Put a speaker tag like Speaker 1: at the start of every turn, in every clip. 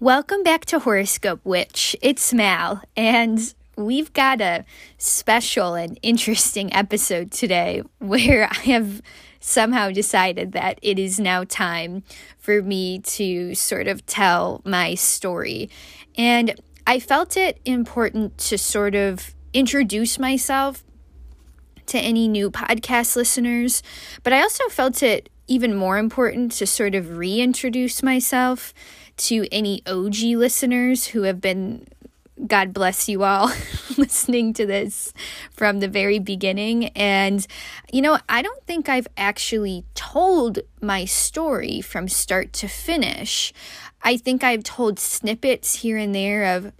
Speaker 1: Welcome back to Horoscope Witch. It's Mal, and we've got a special and interesting episode today where I have somehow decided that it is now time for me to sort of tell my story. And I felt it important to sort of introduce myself to any new podcast listeners, but I also felt it even more important to sort of reintroduce myself to any OG listeners who have been, God bless you all, listening to this from the very beginning. And, you know, I don't think I've actually told my story from start to finish. I think I've told snippets here and there of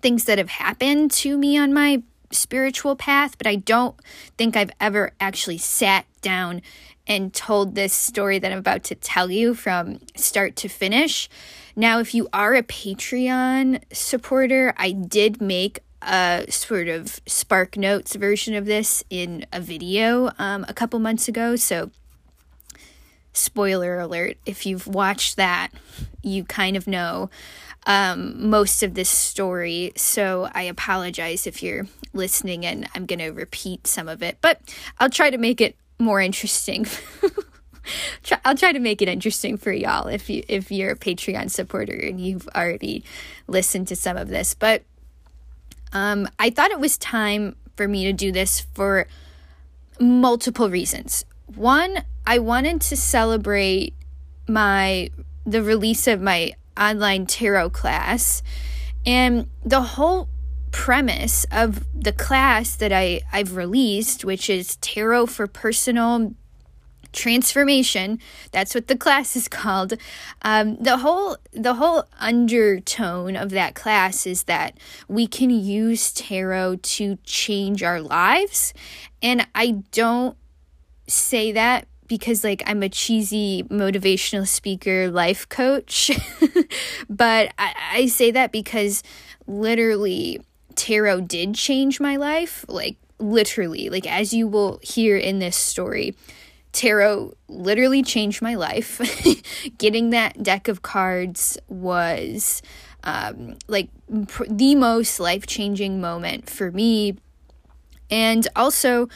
Speaker 1: things that have happened to me on my spiritual path, but I don't think I've ever actually sat down and told this story that I'm about to tell you from start to finish. Now, if you are a Patreon supporter, I did make a sort of Spark Notes version of this in a video um, a couple months ago. So, spoiler alert, if you've watched that, you kind of know um, most of this story. So, I apologize if you're listening and I'm going to repeat some of it, but I'll try to make it more interesting. I'll try to make it interesting for y'all if you if you're a Patreon supporter and you've already listened to some of this. But um, I thought it was time for me to do this for multiple reasons. One, I wanted to celebrate my the release of my online tarot class and the whole premise of the class that I, I've released, which is Tarot for Personal Transformation. That's what the class is called. Um, the whole the whole undertone of that class is that we can use tarot to change our lives, and I don't say that because like I'm a cheesy motivational speaker life coach, but I, I say that because literally tarot did change my life, like literally, like as you will hear in this story. Tarot literally changed my life. Getting that deck of cards was um, like pr- the most life changing moment for me. And also,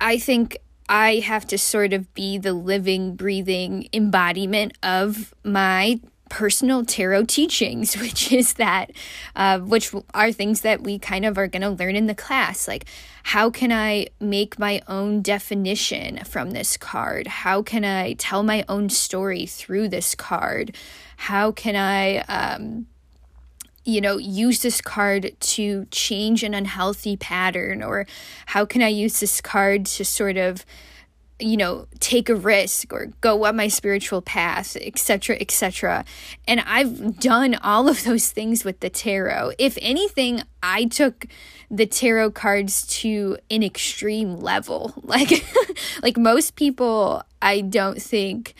Speaker 1: I think I have to sort of be the living, breathing embodiment of my personal tarot teachings, which is that, uh, which are things that we kind of are going to learn in the class. Like, how can I make my own definition from this card? How can I tell my own story through this card? How can I, um, you know, use this card to change an unhealthy pattern? Or how can I use this card to sort of you know take a risk or go on my spiritual path etc etc and i've done all of those things with the tarot. If anything i took the tarot cards to an extreme level. Like like most people i don't think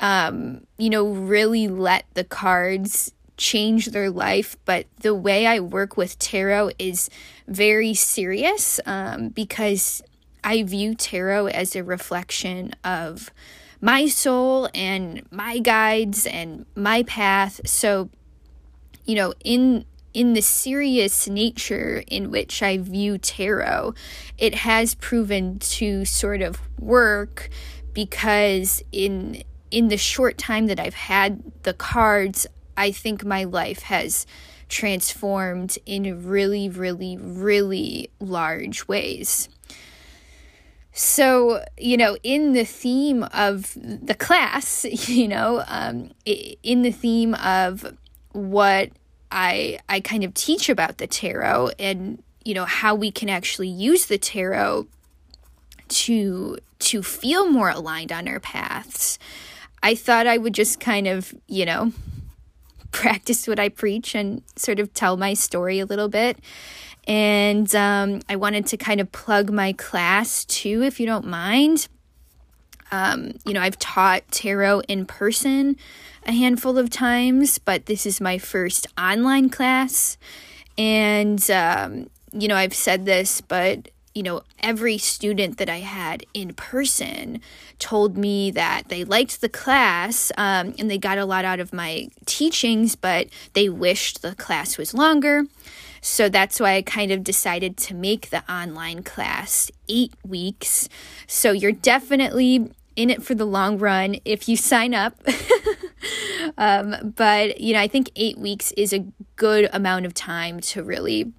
Speaker 1: um you know really let the cards change their life but the way i work with tarot is very serious um because I view tarot as a reflection of my soul and my guides and my path. So, you know, in in the serious nature in which I view tarot, it has proven to sort of work because in in the short time that I've had the cards, I think my life has transformed in really, really, really large ways. So, you know, in the theme of the class, you know, um, in the theme of what I I kind of teach about the tarot and you know how we can actually use the tarot to to feel more aligned on our paths. I thought I would just kind of, you know, practice what I preach and sort of tell my story a little bit. And um, I wanted to kind of plug my class too, if you don't mind. Um, you know, I've taught tarot in person a handful of times, but this is my first online class. And, um, you know, I've said this, but, you know, every student that I had in person told me that they liked the class um, and they got a lot out of my teachings, but they wished the class was longer. So that's why I kind of decided to make the online class eight weeks. So you're definitely in it for the long run if you sign up. um, but, you know, I think eight weeks is a good amount of time to really,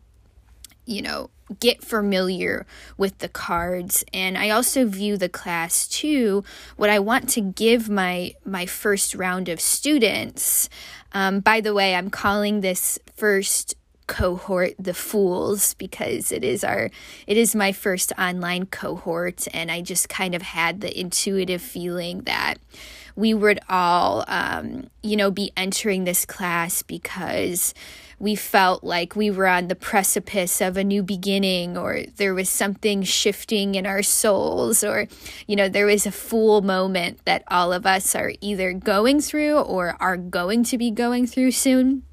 Speaker 1: you know, get familiar with the cards and i also view the class too what i want to give my my first round of students um, by the way i'm calling this first cohort the fools because it is our it is my first online cohort and i just kind of had the intuitive feeling that we would all um, you know be entering this class because we felt like we were on the precipice of a new beginning or there was something shifting in our souls or you know there was a fool moment that all of us are either going through or are going to be going through soon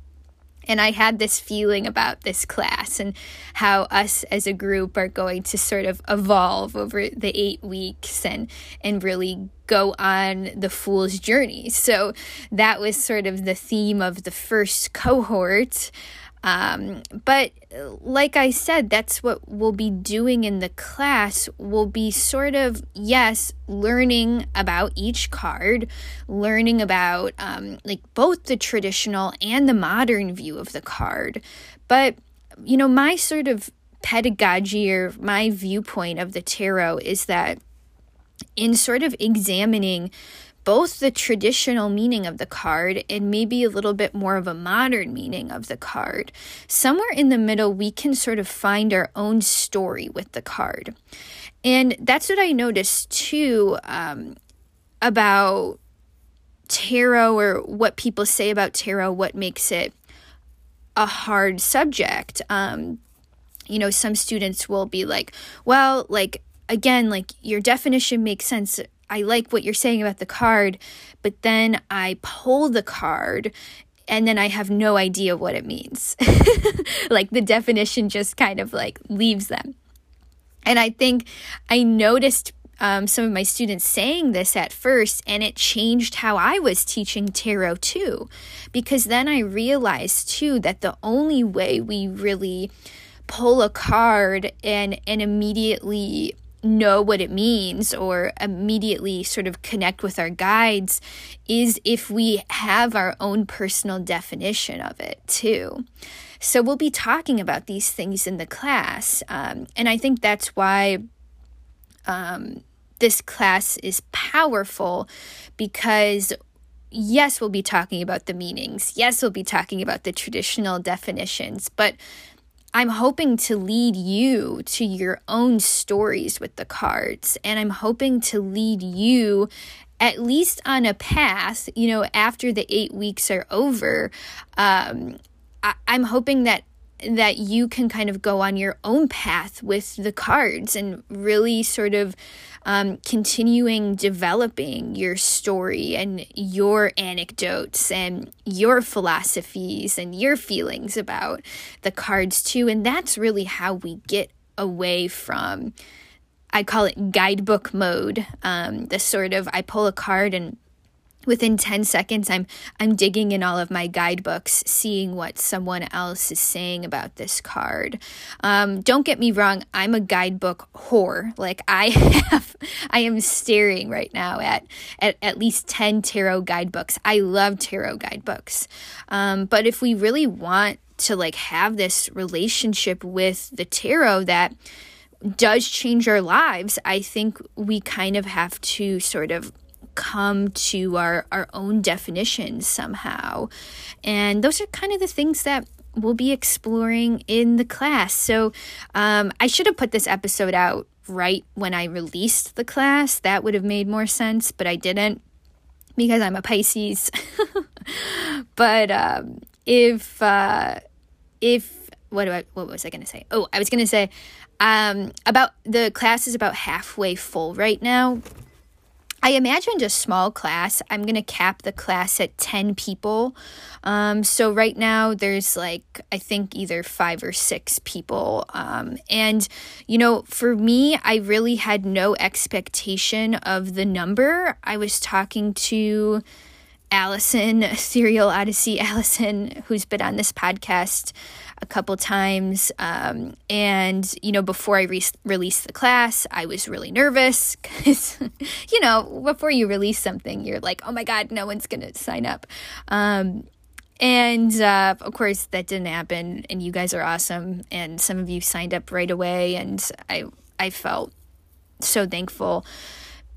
Speaker 1: and I had this feeling about this class and how us as a group are going to sort of evolve over the eight weeks and and really go on the fool's journey. So that was sort of the theme of the first cohort. Um, but like I said, that's what we'll be doing in the class. We'll be sort of, yes, learning about each card, learning about um, like both the traditional and the modern view of the card. But, you know, my sort of pedagogy or my viewpoint of the tarot is that in sort of examining both the traditional meaning of the card and maybe a little bit more of a modern meaning of the card. Somewhere in the middle, we can sort of find our own story with the card. And that's what I noticed too um, about tarot or what people say about tarot, what makes it a hard subject. Um, you know, some students will be like, well, like, again, like your definition makes sense I like what you're saying about the card, but then I pull the card and then I have no idea what it means. like the definition just kind of like leaves them. And I think I noticed um, some of my students saying this at first, and it changed how I was teaching tarot too. Because then I realized too that the only way we really pull a card and and immediately know what it means or immediately sort of connect with our guides is if we have our own personal definition of it too. So we'll be talking about these things in the class. Um, and I think that's why um, this class is powerful because yes, we'll be talking about the meanings. Yes, we'll be talking about the traditional definitions, but I'm hoping to lead you to your own stories with the cards, and I'm hoping to lead you at least on a path, you know, after the eight weeks are over. Um, I- I'm hoping that that you can kind of go on your own path with the cards and really sort of um, continuing developing your story and your anecdotes and your philosophies and your feelings about the cards too. And that's really how we get away from. I call it guidebook mode. Um, the sort of I pull a card and within 10 seconds i'm i'm digging in all of my guidebooks seeing what someone else is saying about this card. Um, don't get me wrong i'm a guidebook whore. Like i have i am staring right now at at, at least 10 tarot guidebooks. I love tarot guidebooks. Um, but if we really want to like have this relationship with the tarot that does change our lives i think we kind of have to sort of come to our, our own definitions somehow. And those are kind of the things that we'll be exploring in the class. So um, I should have put this episode out right when I released the class. That would have made more sense, but I didn't because I'm a Pisces. but um, if uh, if what do I what was I going to say? Oh, I was going to say um, about the class is about halfway full right now. I imagined a small class. I'm going to cap the class at 10 people. Um, so right now there's like, I think either five or six people. Um, and, you know, for me, I really had no expectation of the number. I was talking to Allison, Serial Odyssey Allison, who's been on this podcast a couple times. Um, and, you know, before I re- released the class, I was really nervous because, you know, before you release something, you're like, oh my God, no one's going to sign up. Um, and uh, of course, that didn't happen. And you guys are awesome. And some of you signed up right away. And I, I felt so thankful.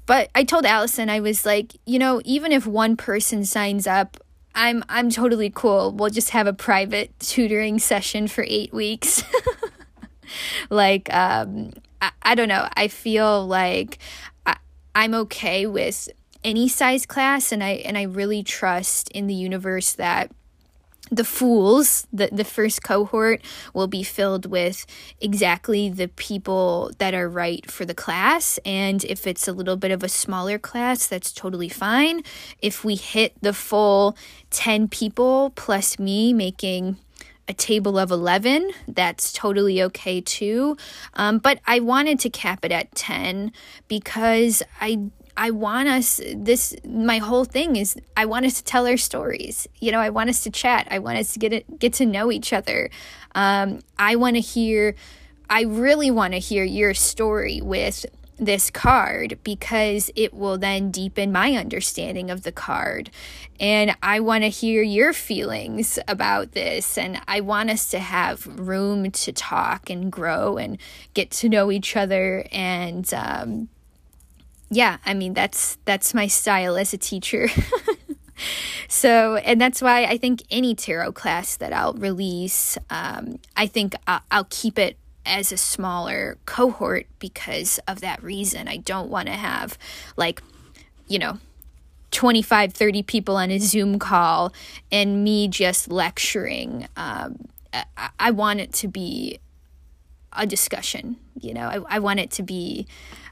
Speaker 1: But I told Allison, I was like, you know, even if one person signs up, I'm I'm totally cool. We'll just have a private tutoring session for eight weeks. like um, I, I don't know. I feel like I, I'm okay with any size class, and I and I really trust in the universe that the fools, the, the first cohort, will be filled with exactly the people that are right for the class. And if it's a little bit of a smaller class, that's totally fine. If we hit the full 10 people plus me making a table of 11, that's totally okay too. Um, but I wanted to cap it at 10 because I I want us this my whole thing is I want us to tell our stories. You know, I want us to chat. I want us to get get to know each other. Um, I want to hear I really want to hear your story with this card because it will then deepen my understanding of the card. And I want to hear your feelings about this. And I want us to have room to talk and grow and get to know each other and, um, yeah, I mean that's that's my style as a teacher. so, and that's why I think any tarot class that I'll release, um, I think I'll, I'll keep it as a smaller cohort because of that reason. I don't want to have like, you know, 25, 30 people on a Zoom call and me just lecturing. Um, I, I want it to be a discussion, you know, I, I want it to be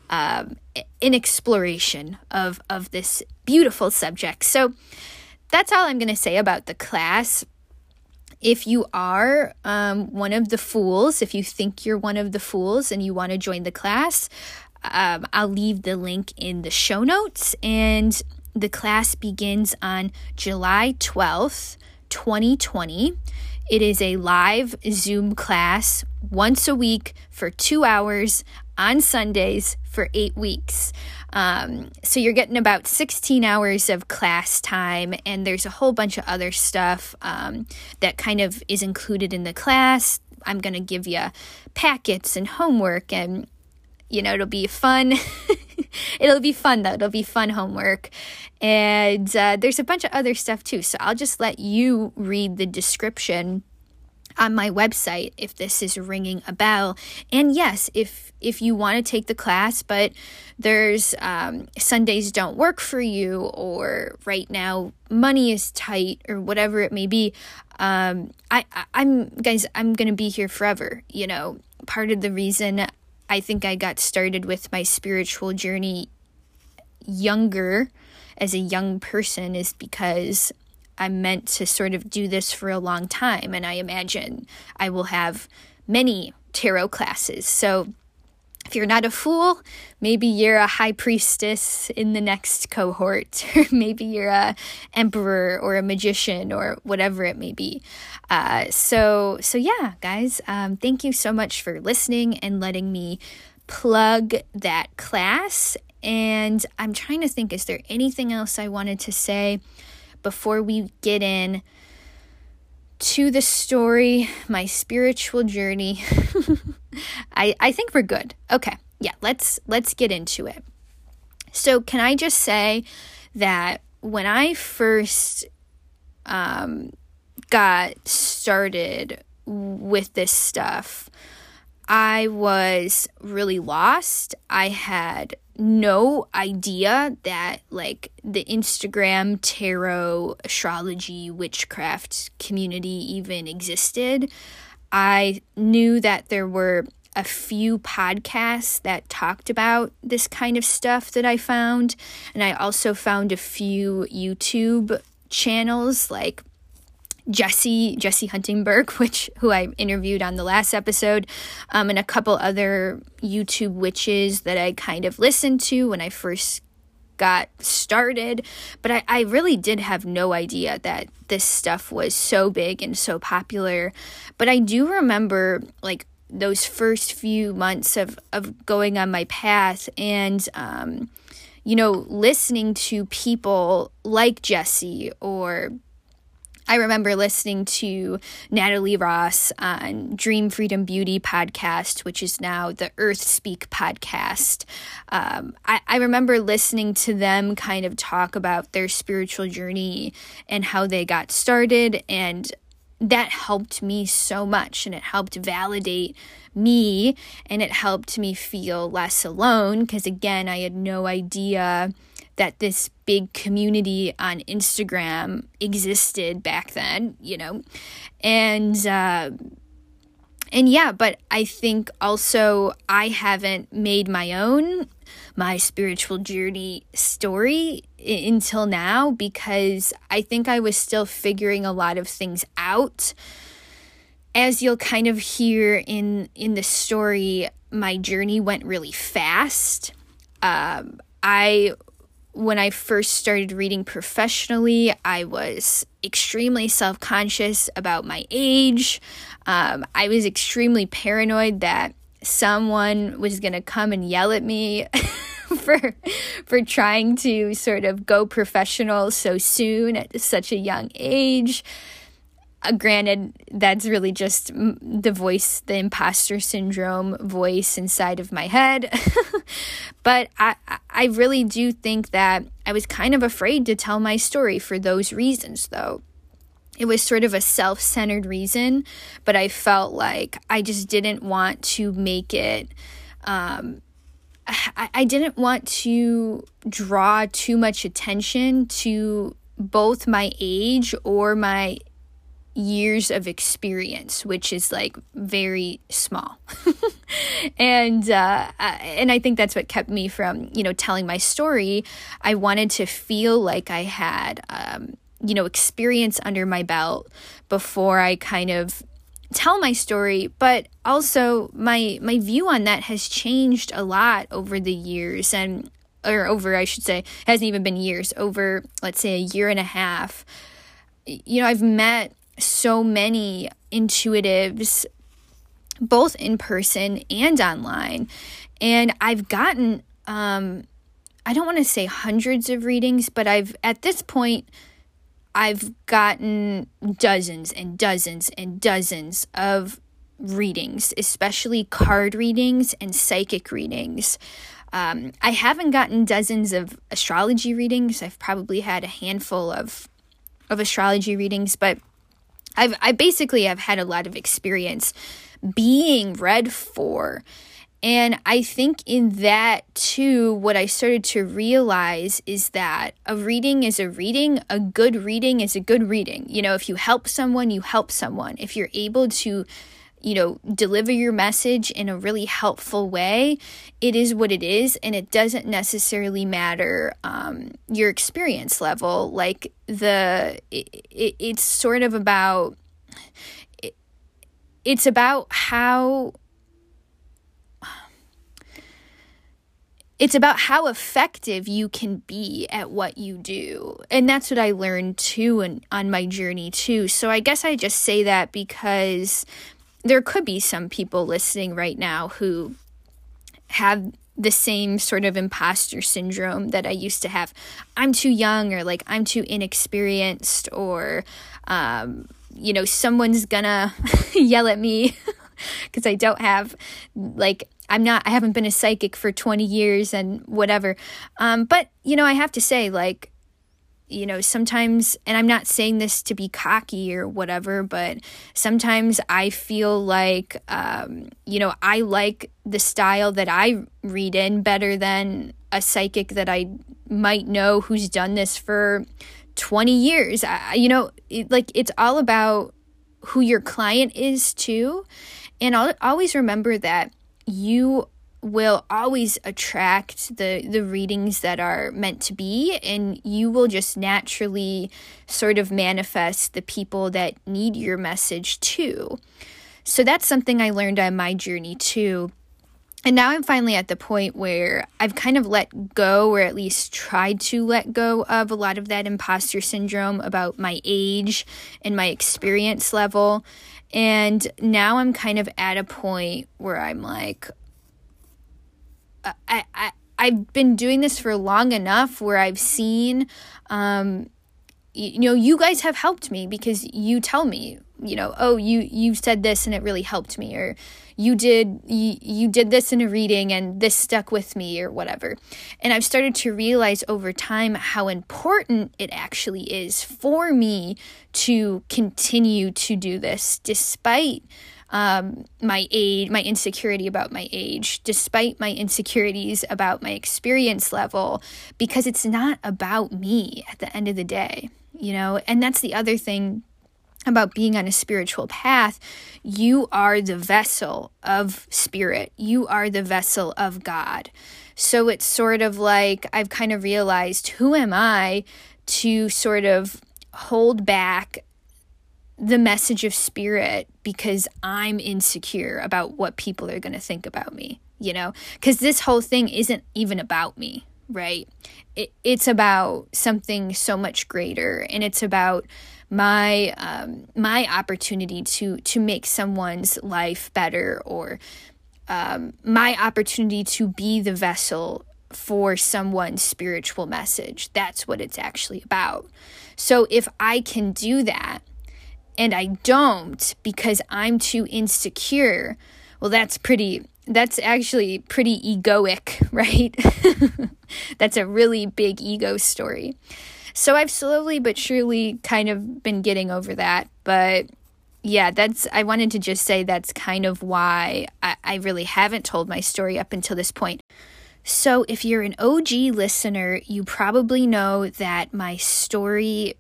Speaker 1: um, an exploration of of this beautiful subject. So that's all I'm going to say about the class. If you are um, one of the fools, if you think you're one of the fools and you want to join the class, um, I'll leave the link in the show notes. And the class begins on July 12th, 2020. It is a live Zoom class once a week for two hours on Sundays for eight weeks. Um, so you're getting about 16 hours of class time, and there's a whole bunch of other stuff um, that kind of is included in the class. I'm going to give you packets and homework, and you know, it'll be fun. it'll be fun though. It'll be fun homework. And uh, there's a bunch of other stuff too. So I'll just let you read the description on my website if this is ringing a bell. And yes, if if you want to take the class, but there's um, Sundays don't work for you, or right now money is tight, or whatever it may be. Um, I, I I'm guys, I'm gonna be here forever. You know, part of the reason I think I got started with my spiritual journey younger as a young person is because I'm meant to sort of do this for a long time, and I imagine I will have many tarot classes. So if you're not a fool, maybe you're a high priestess in the next cohort, maybe you're a emperor or a magician or whatever it may be. Uh, so, so yeah, guys, um, thank you so much for listening and letting me plug that class. And I'm trying to think, is there anything else I wanted to say? before we get in to the story, my spiritual journey. I I think we're good. Okay. Yeah, let's let's get into it. So, can I just say that when I first um, got started with this stuff, I was really lost. I had no idea that like the Instagram tarot astrology witchcraft community even existed. I knew that there were a few podcasts that talked about this kind of stuff that I found. And I also found a few YouTube channels like Jesse Jesse Huntingberg, which who I interviewed on the last episode, um, and a couple other YouTube witches that I kind of listened to when I first got started. But I, I really did have no idea that this stuff was so big and so popular. But I do remember like those first few months of, of going on my path and um, you know, listening to people like Jesse or I remember listening to Natalie Ross on Dream Freedom Beauty podcast, which is now the Earth Speak podcast. Um, I, I remember listening to them kind of talk about their spiritual journey and how they got started. And that helped me so much and it helped validate me and it helped me feel less alone because, again, I had no idea that this big community on Instagram existed back then, you know, and uh, and yeah, but I think also I haven't made my own my spiritual journey story until now because I think I was still figuring a lot of things out. As you'll kind of hear in in the story, my journey went really fast. Um, I when I first started reading professionally, I was extremely self conscious about my age. Um, I was extremely paranoid that someone was going to come and yell at me for for trying to sort of go professional so soon at such a young age uh, granted, that's really just the voice, the imposter syndrome voice inside of my head. but I, I really do think that I was kind of afraid to tell my story for those reasons, though. It was sort of a self centered reason, but I felt like I just didn't want to make it. Um, I, I didn't want to draw too much attention to both my age or my years of experience, which is like very small. and uh, and I think that's what kept me from you know telling my story. I wanted to feel like I had um, you know experience under my belt before I kind of tell my story but also my my view on that has changed a lot over the years and or over I should say hasn't even been years over let's say a year and a half you know I've met so many intuitives, both in person and online. And I've gotten, um, I don't want to say hundreds of readings, but I've, at this point, I've gotten dozens and dozens and dozens of readings, especially card readings and psychic readings. Um, I haven't gotten dozens of astrology readings. I've probably had a handful of of astrology readings, but I've I basically have had a lot of experience being read for. And I think in that too, what I started to realize is that a reading is a reading, a good reading is a good reading. You know, if you help someone, you help someone. If you're able to you know, deliver your message in a really helpful way, it is what it is. And it doesn't necessarily matter um, your experience level. Like, the, it, it, it's sort of about, it, it's about how it's about how effective you can be at what you do. And that's what I learned too and on my journey too. So I guess I just say that because there could be some people listening right now who have the same sort of imposter syndrome that I used to have. I'm too young, or like I'm too inexperienced, or, um, you know, someone's gonna yell at me because I don't have, like, I'm not, I haven't been a psychic for 20 years and whatever. Um, but, you know, I have to say, like, you know, sometimes, and I'm not saying this to be cocky or whatever, but sometimes I feel like, um, you know, I like the style that I read in better than a psychic that I might know who's done this for 20 years. I, you know, it, like it's all about who your client is too. And I'll always remember that you will always attract the the readings that are meant to be and you will just naturally sort of manifest the people that need your message too. So that's something I learned on my journey too. And now I'm finally at the point where I've kind of let go, or at least tried to let go of a lot of that imposter syndrome about my age and my experience level. And now I'm kind of at a point where I'm like, I, I I've been doing this for long enough where I've seen um you know you guys have helped me because you tell me you know oh you you said this and it really helped me or you did you, you did this in a reading and this stuck with me or whatever. And i've started to realize over time how important it actually is for me to continue to do this despite um, my age, my insecurity about my age, despite my insecurities about my experience level, because it's not about me at the end of the day, you know? And that's the other thing about being on a spiritual path, you are the vessel of spirit. You are the vessel of God. So it's sort of like I've kind of realized who am I to sort of hold back the message of spirit because I'm insecure about what people are going to think about me, you know? Because this whole thing isn't even about me, right? It, it's about something so much greater, and it's about my um, my opportunity to to make someone's life better, or um, my opportunity to be the vessel for someone's spiritual message. That's what it's actually about. So if I can do that and I don't because I'm too insecure, well, that's pretty, that's actually pretty egoic, right? that's a really big ego story. So I've slowly but surely kind of been getting over that. But yeah, that's, I wanted to just say that's kind of why I, I really haven't told my story up until this point. So, if you're an OG listener, you probably know that my story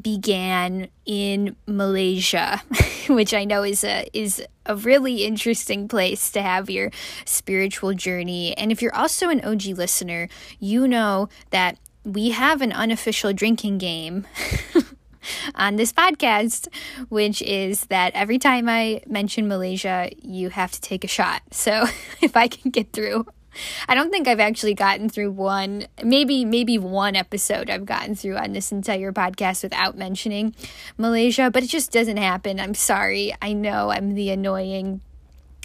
Speaker 1: began in Malaysia, which I know is a is a really interesting place to have your spiritual journey. And if you're also an OG listener, you know that we have an unofficial drinking game. on this podcast, which is that every time I mention Malaysia, you have to take a shot. So if I can get through I don't think I've actually gotten through one, maybe maybe one episode I've gotten through on this entire podcast without mentioning Malaysia, but it just doesn't happen. I'm sorry. I know I'm the annoying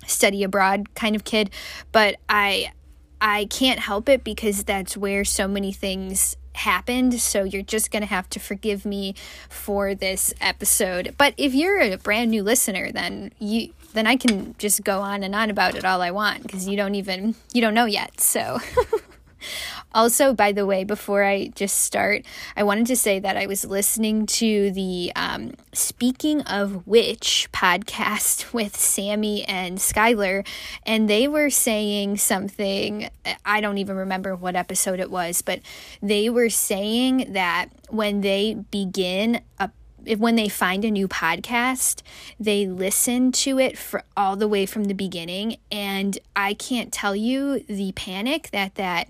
Speaker 1: study abroad kind of kid, but I I can't help it because that's where so many things happened. So you're just going to have to forgive me for this episode. But if you're a brand new listener, then you then I can just go on and on about it all I want because you don't even you don't know yet. So also, by the way, before I just start, I wanted to say that I was listening to the um, Speaking of Which podcast with Sammy and Skylar, and they were saying something. I don't even remember what episode it was, but they were saying that when they begin a if when they find a new podcast, they listen to it for all the way from the beginning and I can't tell you the panic that that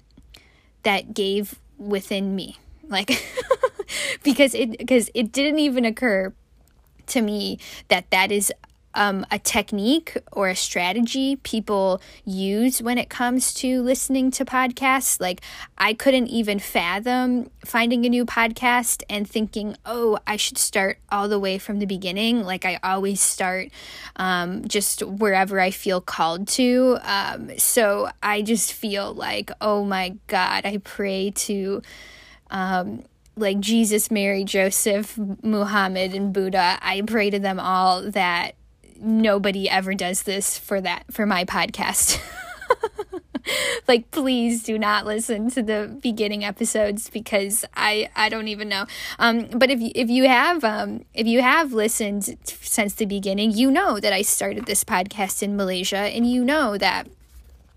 Speaker 1: that gave within me. Like because it because it didn't even occur to me that that is um, a technique or a strategy people use when it comes to listening to podcasts. Like, I couldn't even fathom finding a new podcast and thinking, oh, I should start all the way from the beginning. Like, I always start um, just wherever I feel called to. Um, so I just feel like, oh my God, I pray to. Um, like Jesus, Mary, Joseph, Muhammad, and Buddha, I pray to them all that nobody ever does this for that for my podcast. like please do not listen to the beginning episodes because I I don't even know. Um but if you, if you have um if you have listened since the beginning, you know that I started this podcast in Malaysia and you know that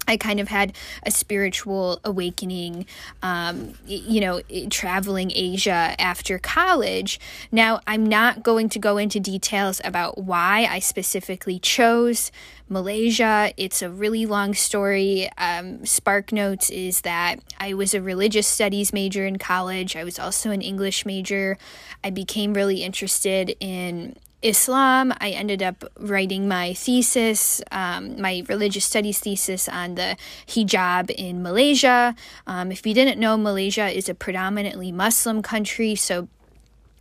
Speaker 1: I kind of had a spiritual awakening, um, you know, traveling Asia after college. Now, I'm not going to go into details about why I specifically chose Malaysia. It's a really long story. Um, Spark Notes is that I was a religious studies major in college, I was also an English major. I became really interested in Islam. I ended up writing my thesis, um, my religious studies thesis on the hijab in Malaysia. Um, if you didn't know, Malaysia is a predominantly Muslim country, so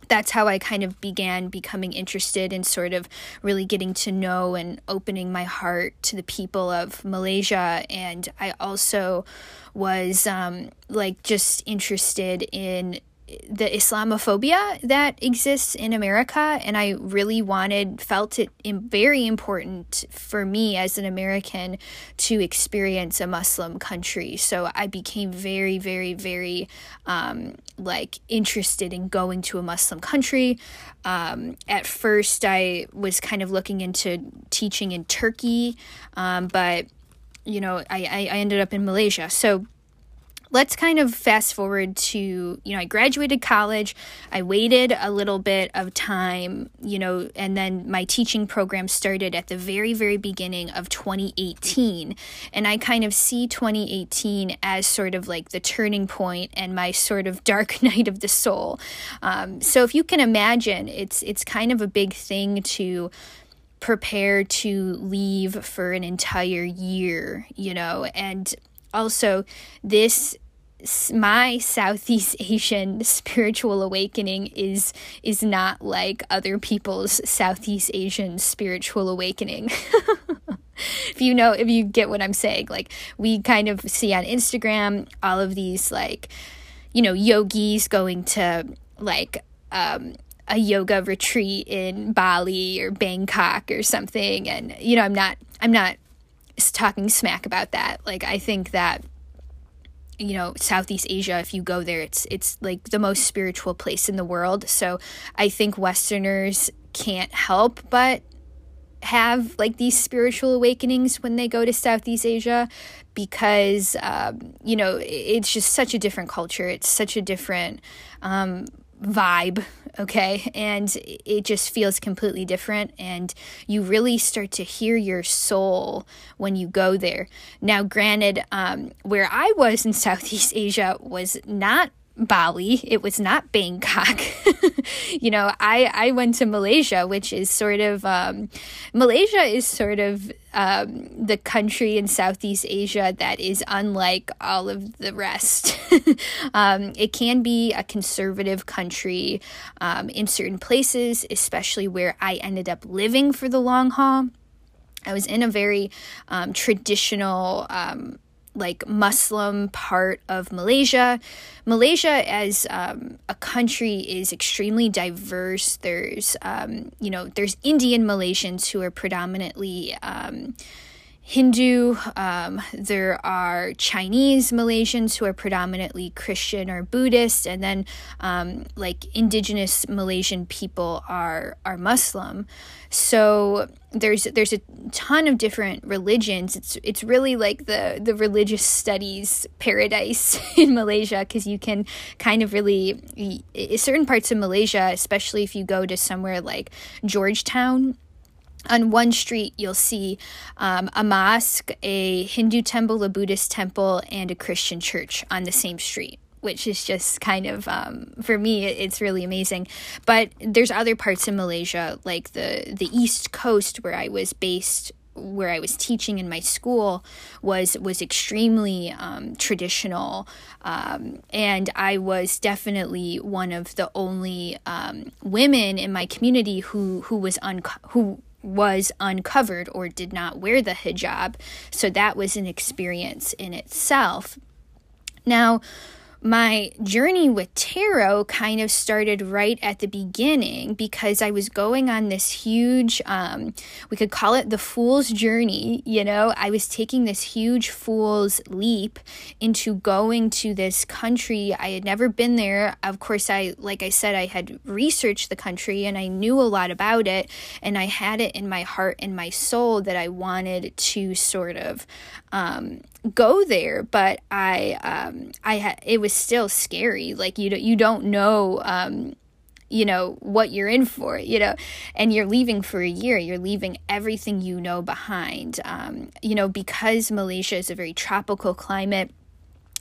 Speaker 1: that's how I kind of began becoming interested in sort of really getting to know and opening my heart to the people of Malaysia. And I also was um, like just interested in the Islamophobia that exists in America, and I really wanted, felt it very important for me as an American to experience a Muslim country. So I became very, very, very um, like interested in going to a Muslim country. Um, at first, I was kind of looking into teaching in Turkey, um, but you know, I, I ended up in Malaysia. So let's kind of fast forward to, you know, I graduated college. I waited a little bit of time, you know, and then my teaching program started at the very, very beginning of 2018. And I kind of see 2018 as sort of like the turning point and my sort of dark night of the soul. Um, so if you can imagine, it's it's kind of a big thing to prepare to leave for an entire year, you know, and also this my Southeast Asian spiritual awakening is is not like other people's Southeast Asian spiritual awakening. if you know if you get what I'm saying, like we kind of see on Instagram all of these like you know yogis going to like um a yoga retreat in Bali or Bangkok or something and you know I'm not I'm not talking smack about that. Like I think that you know Southeast Asia if you go there it's it's like the most spiritual place in the world. So I think westerners can't help but have like these spiritual awakenings when they go to Southeast Asia because um, you know it's just such a different culture. It's such a different um, vibe okay? And it just feels completely different and you really start to hear your soul when you go there. Now granted um, where i was in southeast asia was not Bali. It was not Bangkok. you know, I I went to Malaysia, which is sort of um, Malaysia is sort of um, the country in Southeast Asia that is unlike all of the rest. um, it can be a conservative country um, in certain places, especially where I ended up living for the long haul. I was in a very um, traditional um, like Muslim part of Malaysia. Malaysia as um, a country is extremely diverse. There's um, you know there's Indian Malaysians who are predominantly um, Hindu. Um, there are Chinese Malaysians who are predominantly Christian or Buddhist, and then um, like indigenous Malaysian people are are Muslim. So there's there's a ton of different religions. It's it's really like the the religious studies paradise in Malaysia because you can kind of really certain parts of Malaysia, especially if you go to somewhere like Georgetown on one street you'll see um, a mosque a hindu temple a buddhist temple and a christian church on the same street which is just kind of um, for me it's really amazing. But there's other parts in malaysia like the the east coast where i was based where I was teaching in my school was was extremely um, traditional, um, and I was definitely one of the only um, women in my community who who was un- who was uncovered or did not wear the hijab. So that was an experience in itself. Now, my journey with tarot kind of started right at the beginning because I was going on this huge, um, we could call it the fool's journey. You know, I was taking this huge fool's leap into going to this country. I had never been there. Of course, I, like I said, I had researched the country and I knew a lot about it. And I had it in my heart and my soul that I wanted to sort of um, go there, but I um, I had it was still scary. Like you don't you don't know um, you know what you're in for you know and you're leaving for a year you're leaving everything you know behind um, you know because malaysia is a very tropical climate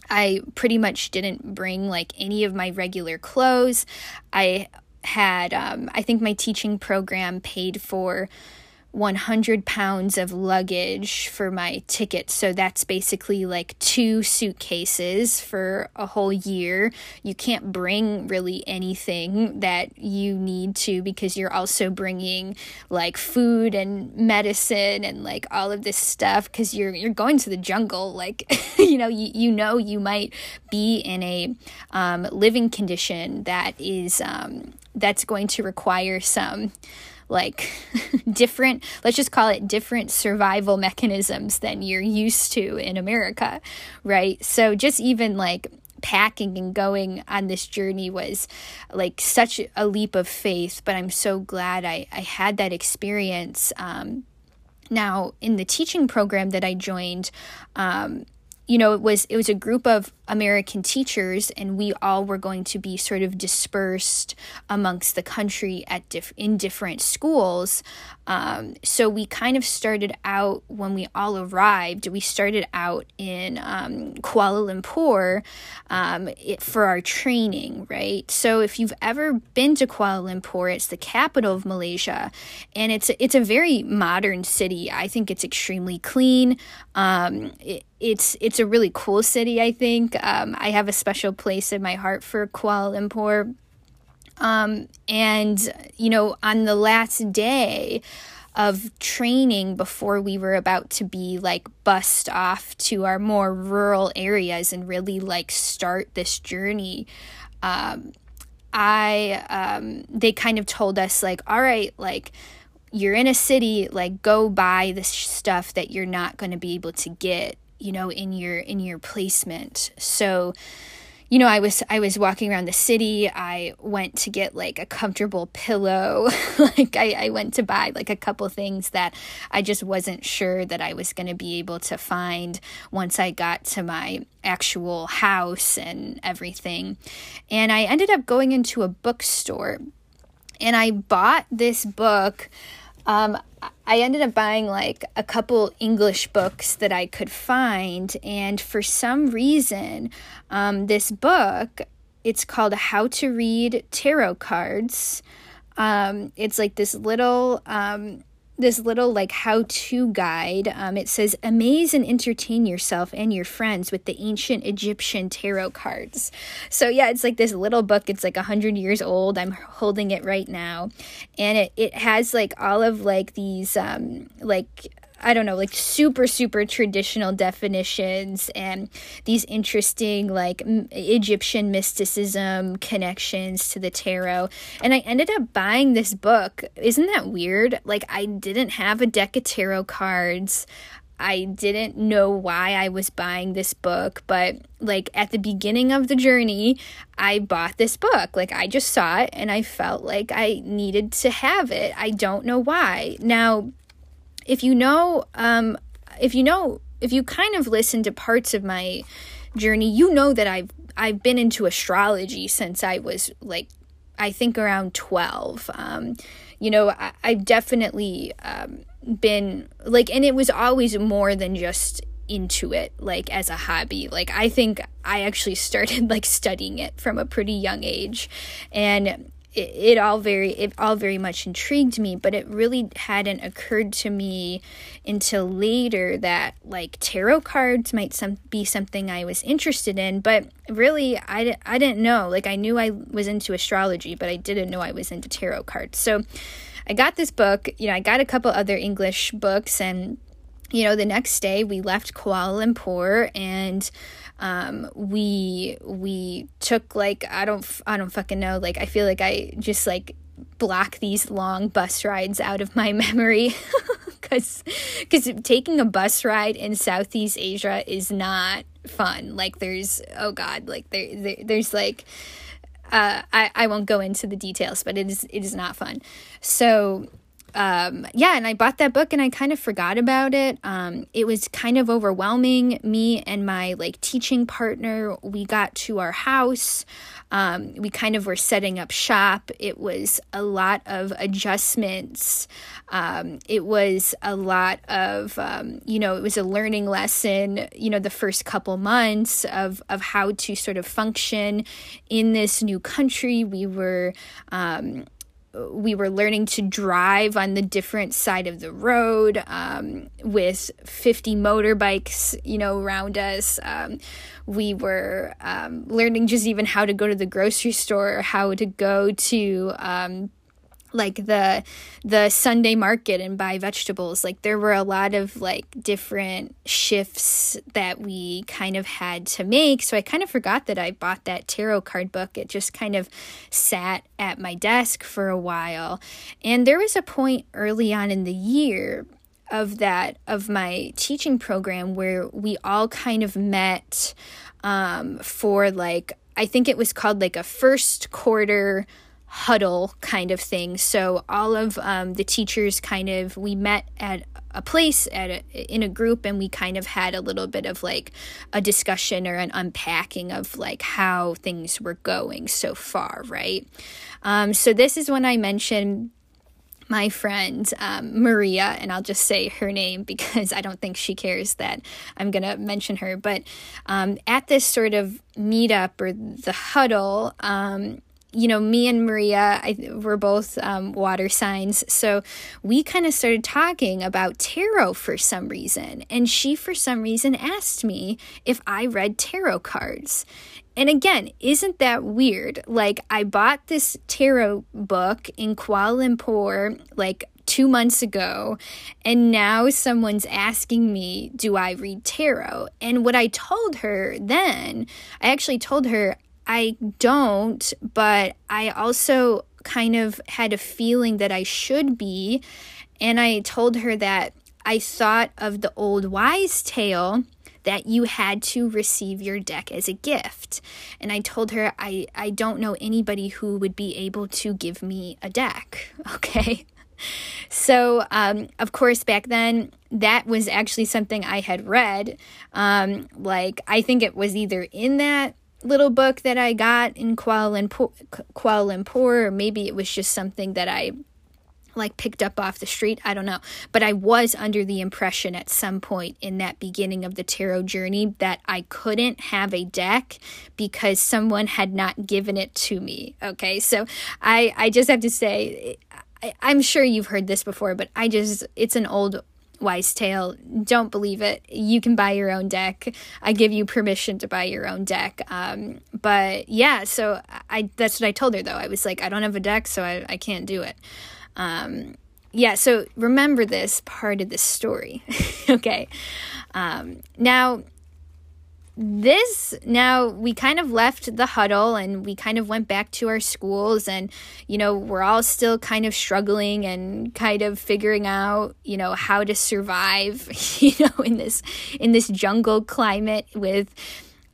Speaker 1: I pretty much didn't bring like any of my regular clothes. I had, um, I think my teaching program paid for 100 pounds of luggage for my ticket. So that's basically like two suitcases for a whole year. You can't bring really anything that you need to because you're also bringing like food and medicine and like all of this stuff because you're you're going to the jungle like you know you, you know you might be in a um, living condition that is um, that's going to require some like different, let's just call it different survival mechanisms than you're used to in America, right? So just even like packing and going on this journey was like such a leap of faith, but I'm so glad I, I had that experience. Um, now, in the teaching program that I joined, um, you know, it was it was a group of American teachers, and we all were going to be sort of dispersed amongst the country at diff- in different schools. Um, so we kind of started out when we all arrived. We started out in um, Kuala Lumpur um, it, for our training, right? So if you've ever been to Kuala Lumpur, it's the capital of Malaysia, and it's it's a very modern city. I think it's extremely clean. Um, it, it's it's a really cool city. I think um, I have a special place in my heart for Kuala Lumpur. Um, and, you know, on the last day of training before we were about to be like bussed off to our more rural areas and really like start this journey, um, I, um, they kind of told us, like, all right, like, you're in a city, like, go buy this stuff that you're not going to be able to get you know in your in your placement. So you know i was i was walking around the city. I went to get like a comfortable pillow. Like I, I went to buy like a couple things that i just wasn't sure that i was going to be able to find once i got to my actual house and everything. And i ended up going into a bookstore and i bought this book um, I ended up buying like a couple English books that I could find, and for some reason, um, this book it's called How to Read Tarot Cards. Um, it's like this little um, this little like how to guide. Um, it says, Amaze and entertain yourself and your friends with the ancient Egyptian tarot cards. So, yeah, it's like this little book. It's like 100 years old. I'm holding it right now. And it, it has like all of like these, um, like, I don't know, like super, super traditional definitions and these interesting, like m- Egyptian mysticism connections to the tarot. And I ended up buying this book. Isn't that weird? Like, I didn't have a deck of tarot cards. I didn't know why I was buying this book, but like at the beginning of the journey, I bought this book. Like I just saw it and I felt like I needed to have it. I don't know why. Now, if you know, um, if you know, if you kind of listen to parts of my journey, you know that I've I've been into astrology since I was like I think around 12. Um, you know, I, have definitely um, been like, and it was always more than just into it, like as a hobby. Like, I think I actually started like studying it from a pretty young age. And it, it all very it all very much intrigued me but it really hadn't occurred to me until later that like tarot cards might some be something I was interested in but really I, I didn't know. Like I knew I was into astrology but I didn't know I was into tarot cards. So I got this book you know I got a couple other English books and you know the next day we left Kuala Lumpur and um, we we took like I don't I don't fucking know like I feel like I just like block these long bus rides out of my memory because because taking a bus ride in Southeast Asia is not fun. Like there's oh god like there, there there's like uh, I, I won't go into the details, but it is it is not fun. So um, yeah, and I bought that book and I kind of forgot about it. Um, it was kind of overwhelming. Me and my like teaching partner, we got to our house. Um, we kind of were setting up shop. It was a lot of adjustments. Um, it was a lot of, um, you know, it was a learning lesson, you know, the first couple months of, of how to sort of function in this new country. We were, um, we were learning to drive on the different side of the road um, with 50 motorbikes you know around us. Um, we were um, learning just even how to go to the grocery store how to go to um, like the the Sunday market and buy vegetables. Like there were a lot of like different shifts that we kind of had to make. So I kind of forgot that I bought that tarot card book. It just kind of sat at my desk for a while. And there was a point early on in the year of that of my teaching program where we all kind of met um, for like I think it was called like a first quarter huddle kind of thing. So all of um, the teachers kind of we met at a place at a, in a group and we kind of had a little bit of like a discussion or an unpacking of like how things were going so far, right? Um, so this is when I mentioned my friend um, Maria, and I'll just say her name because I don't think she cares that I'm going to mention her. But um, at this sort of meetup or the huddle, um, you know, me and Maria, I, we're both um, water signs. So we kind of started talking about tarot for some reason. And she, for some reason, asked me if I read tarot cards. And again, isn't that weird? Like, I bought this tarot book in Kuala Lumpur, like, two months ago, and now someone's asking me, Do I read tarot? And what I told her then, I actually told her, I don't, but I also kind of had a feeling that I should be. And I told her that I thought of the old wise tale that you had to receive your deck as a gift. And I told her I, I don't know anybody who would be able to give me a deck. Okay. So, um, of course, back then, that was actually something I had read. Um, like, I think it was either in that little book that I got in Kuala Lumpur, Kuala Lumpur, or maybe it was just something that I like picked up off the street. I don't know. But I was under the impression at some point in that beginning of the tarot journey that I couldn't have a deck because someone had not given it to me. Okay. So I, I just have to say, I, I'm sure you've heard this before, but I just, it's an old wise tale. Don't believe it. You can buy your own deck. I give you permission to buy your own deck. Um, but yeah, so I that's what I told her though. I was like, I don't have a deck, so I, I can't do it. Um, yeah, so remember this part of the story. okay. Um, now, this now we kind of left the huddle and we kind of went back to our schools and you know we're all still kind of struggling and kind of figuring out you know how to survive you know in this in this jungle climate with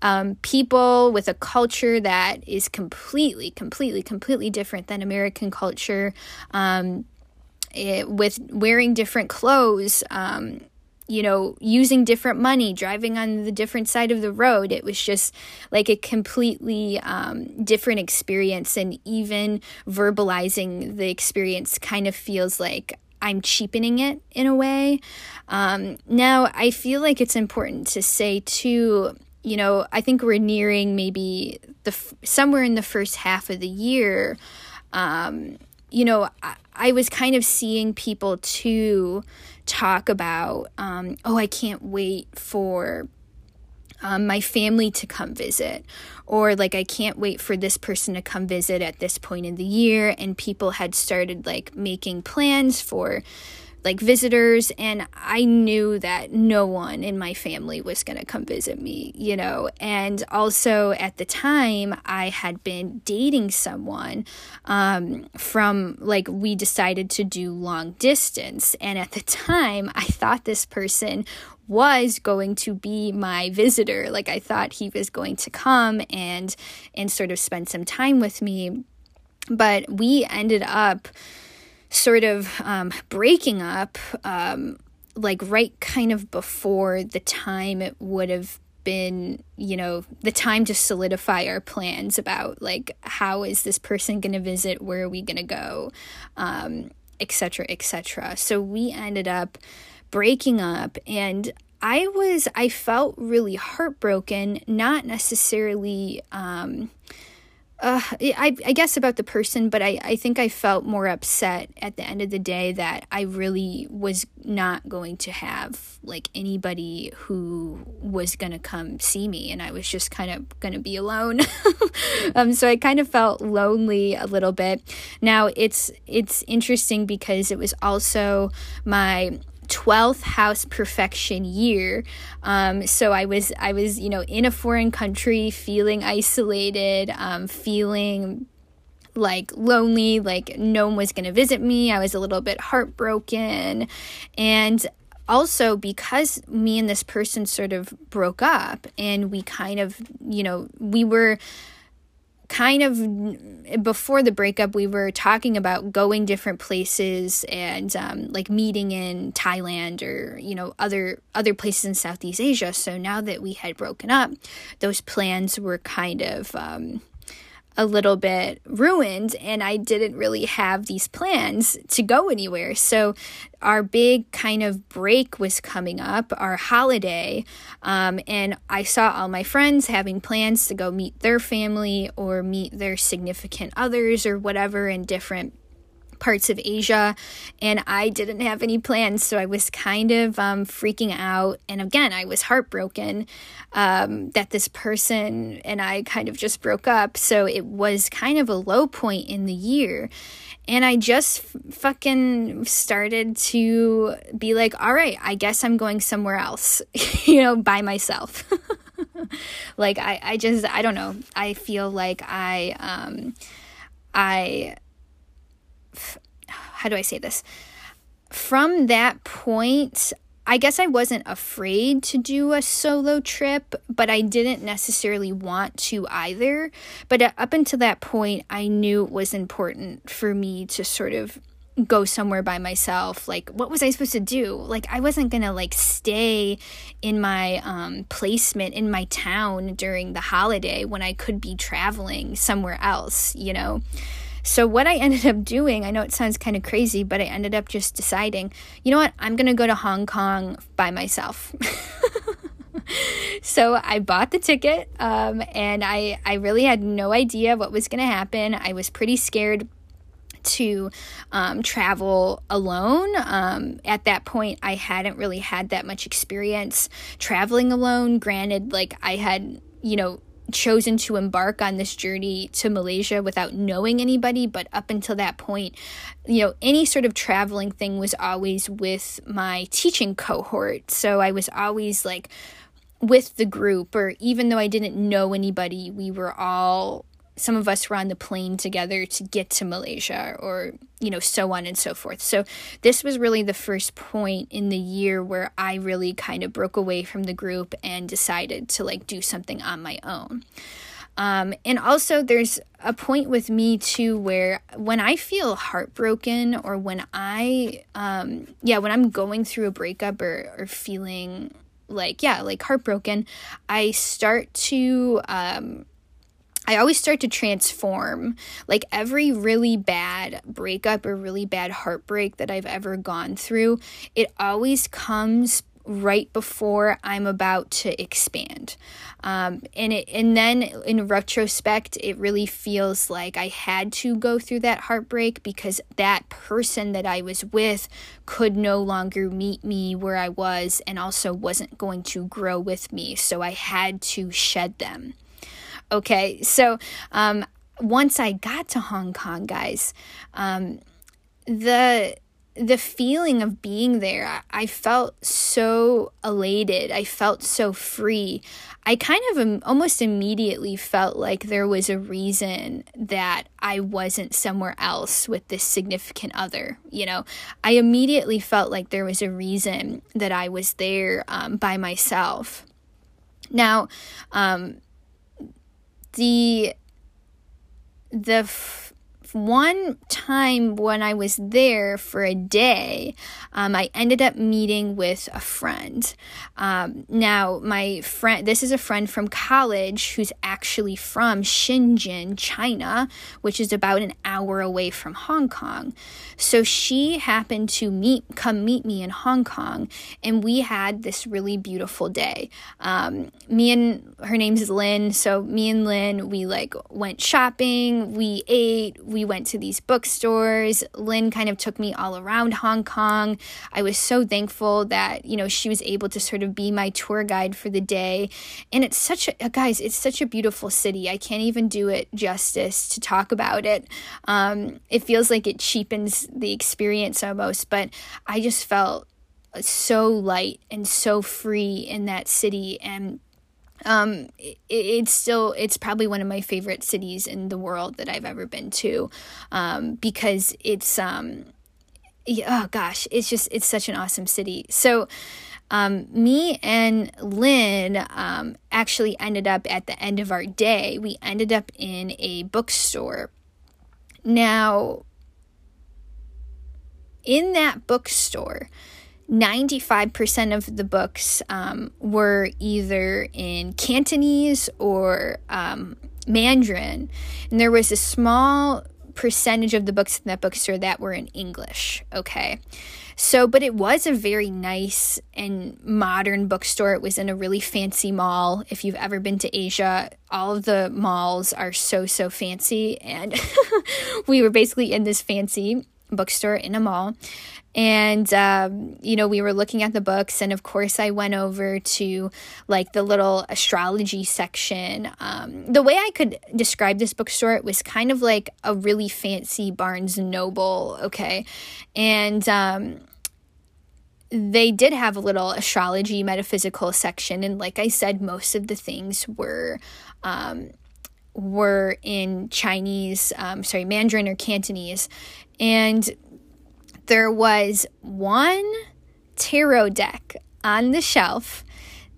Speaker 1: um, people with a culture that is completely completely completely different than american culture. Um, it, with wearing different clothes um, you know, using different money, driving on the different side of the road. It was just like a completely um, different experience. And even verbalizing the experience kind of feels like I'm cheapening it in a way. Um, now, I feel like it's important to say, too, you know, I think we're nearing maybe the somewhere in the first half of the year. Um, you know, I, I was kind of seeing people too talk about, um, oh, I can't wait for um, my family to come visit, or like, I can't wait for this person to come visit at this point in the year. And people had started like making plans for like visitors and I knew that no one in my family was going to come visit me, you know. And also at the time I had been dating someone um, from like we decided to do long distance. And at the time I thought this person was going to be my visitor. Like I thought he was going to come and and sort of spend some time with me. But we ended up sort of um, breaking up, um, like right kind of before the time it would have been, you know, the time to solidify our plans about like how is this person going to visit, where are we going to go, um, etc., etc. So we ended up breaking up and I was I felt really heartbroken, not necessarily um uh, I, I guess about the person, but I, I think I felt more upset at the end of the day that I really was not going to have like anybody who was going to come see me and I was just kind of going to be alone. um, so I kind of felt lonely a little bit. Now it's, it's interesting because it was also my 12th house perfection year. Um, so i was i was you know in a foreign country feeling isolated um, feeling like lonely like no one was going to visit me. I was a little bit heartbroken. And also because me and this person sort of broke up and we kind of you know we were kind of before the breakup, we were talking about going different places and um, like meeting in Thailand or you know other other places in Southeast Asia. So now that we had broken up, those plans were kind of um, a little bit ruined and I didn't really have these plans to go anywhere. So our big kind of break was coming up, our holiday, um, and I saw all my friends having plans to go meet their family or meet their significant others or whatever in different parts of Asia, and I didn't have any plans, so I was kind of um, freaking out. And again, I was heartbroken um, that this person and I kind of just broke up. So it was kind of a low point in the year. And I just f- fucking started to be like, all right, I guess I'm going somewhere else, you know, by myself. like I, I just I don't know. I feel like I um I how do I say this? From that point, I guess I wasn't afraid to do a solo trip, but I didn't necessarily want to either. But up until that point, I knew it was important for me to sort of go somewhere by myself like what was i supposed to do like i wasn't gonna like stay in my um, placement in my town during the holiday when i could be traveling somewhere else you know so, what I ended up doing, I know it sounds kind of crazy, but I ended up just deciding, you know what, I'm going to go to Hong Kong by myself. so I bought the ticket, um, and I, I really had no idea what was going to happen. I was pretty scared to um, travel alone. Um, at that point, I hadn't really had that much experience traveling alone. Granted, like I had, you know, chosen to embark on this journey to Malaysia without knowing anybody, but up until that point, you know, any sort of traveling thing was always with my teaching cohort. So I was always like with the group, or even though I didn't know anybody, we were all some of us were on the plane together to get to Malaysia or you know so on and so forth. So this was really the first point in the year where I really kind of broke away from the group and decided to like do something on my own. Um, and also, there's a point with me too where when I feel heartbroken or when I, um, yeah, when I'm going through a breakup or, or feeling like, yeah, like heartbroken, I start to um, I always start to transform. Like every really bad breakup or really bad heartbreak that I've ever gone through, it always comes right before I'm about to expand. Um, and it and then in retrospect, it really feels like I had to go through that heartbreak because that person that I was with could no longer meet me where I was and also wasn't going to grow with me. So I had to shed them. Okay, so um, once I got to Hong Kong, guys, um, the the feeling of being there, I felt so elated. I felt so free. I kind of um, almost immediately felt like there was a reason that I wasn't somewhere else with this significant other. You know, I immediately felt like there was a reason that I was there um, by myself. Now, um, the the f- one time when I was there for a day, um, I ended up meeting with a friend. Um, now, my friend, this is a friend from college who's actually from Shenzhen, China, which is about an hour away from Hong Kong. So she happened to meet, come meet me in Hong Kong, and we had this really beautiful day. Um, me and her name's Lynn, so me and Lynn, we like went shopping, we ate, we went to these bookstores. Lynn kind of took me all around Hong Kong. I was so thankful that, you know, she was able to sort of be my tour guide for the day. And it's such a, guys, it's such a beautiful city. I can't even do it justice to talk about it. Um, it feels like it cheapens the experience almost, but I just felt so light and so free in that city and um, it, it's still it's probably one of my favorite cities in the world that I've ever been to, um, because it's um, oh gosh, it's just it's such an awesome city. So. Um, me and Lynn um, actually ended up at the end of our day, we ended up in a bookstore. Now, in that bookstore, 95% of the books um, were either in Cantonese or um, Mandarin. And there was a small percentage of the books in that bookstore that were in English. Okay. So, but it was a very nice and modern bookstore. It was in a really fancy mall. If you've ever been to Asia, all of the malls are so, so fancy. And we were basically in this fancy bookstore in a mall. And, um, you know, we were looking at the books. And of course, I went over to like the little astrology section. Um, the way I could describe this bookstore, it was kind of like a really fancy Barnes Noble. Okay. And, um, they did have a little astrology metaphysical section and like i said most of the things were um, were in chinese um, sorry mandarin or cantonese and there was one tarot deck on the shelf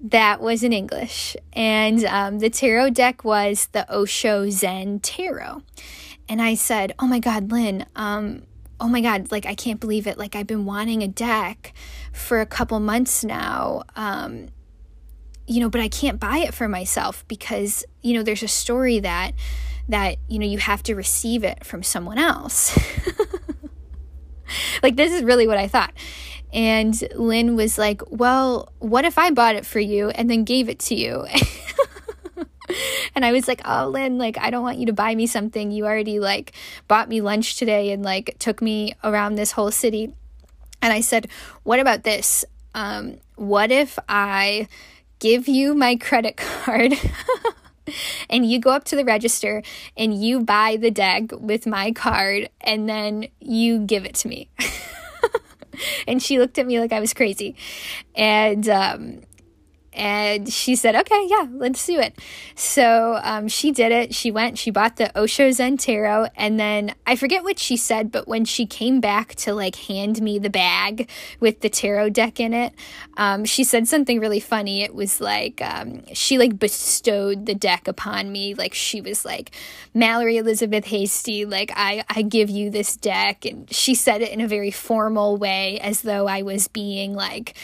Speaker 1: that was in English. And um, the tarot deck was the Osho Zen Tarot. And I said, Oh my God, Lynn, um, oh my God, like I can't believe it. Like I've been wanting a deck for a couple months now. Um, you know, but I can't buy it for myself because, you know, there's a story that that, you know, you have to receive it from someone else. like, this is really what I thought. And Lynn was like, Well, what if I bought it for you and then gave it to you? and I was like, "Oh, Lynn, like I don't want you to buy me something. You already like bought me lunch today and like took me around this whole city." And I said, "What about this? Um, what if I give you my credit card and you go up to the register and you buy the deck with my card and then you give it to me. and she looked at me like I was crazy. And um, and she said, okay, yeah, let's do it. So um, she did it. She went, she bought the Osho Zen Tarot. And then I forget what she said, but when she came back to like hand me the bag with the tarot deck in it, um, she said something really funny. It was like, um, she like bestowed the deck upon me. Like she was like, Mallory Elizabeth Hasty, like I, I give you this deck. And she said it in a very formal way as though I was being like,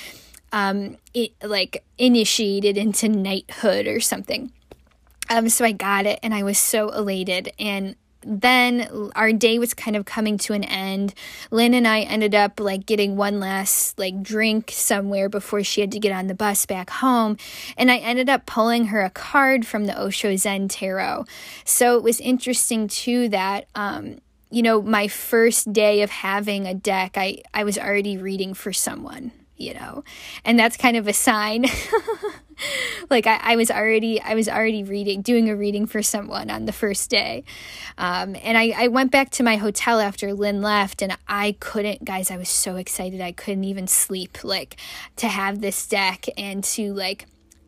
Speaker 1: um, it, like initiated into knighthood or something. Um, so I got it and I was so elated. And then our day was kind of coming to an end. Lynn and I ended up like getting one last like drink somewhere before she had to get on the bus back home. And I ended up pulling her a card from the Osho Zen Tarot. So it was interesting too that, um, you know, my first day of having a deck, I, I was already reading for someone you know and that's kind of a sign like I, I, was already i was already reading doing a reading for someone on the first day um, and I, I went back to my hotel after lynn left and i couldn't guys i was so excited i couldn't even sleep like to have this deck and to like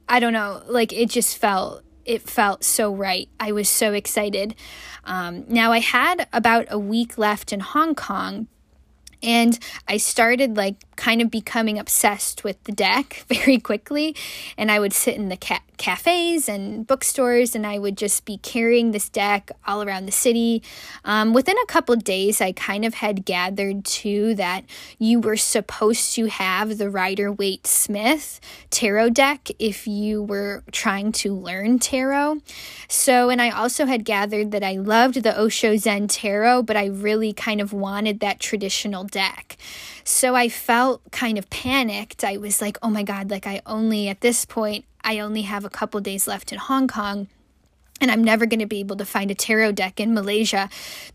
Speaker 1: i don't know like it just felt it felt so right. I was so excited. Um, now, I had about a week left in Hong Kong, and I started like kind of becoming obsessed with the deck very quickly. And I would sit in the ca- cafes and bookstores and I would just be carrying this deck all around the city. Um, within a couple days, I kind of had gathered too that you were supposed to have the Rider Waite Smith tarot deck if you were trying to learn tarot. So, and I also had gathered that I loved the Osho Zen Tarot, but I really kind of wanted that traditional deck. So I felt kind of panicked. I was like, oh my God, like I only, at this point, I only have a couple days left in Hong Kong and I'm never going to be able to find a tarot deck in Malaysia.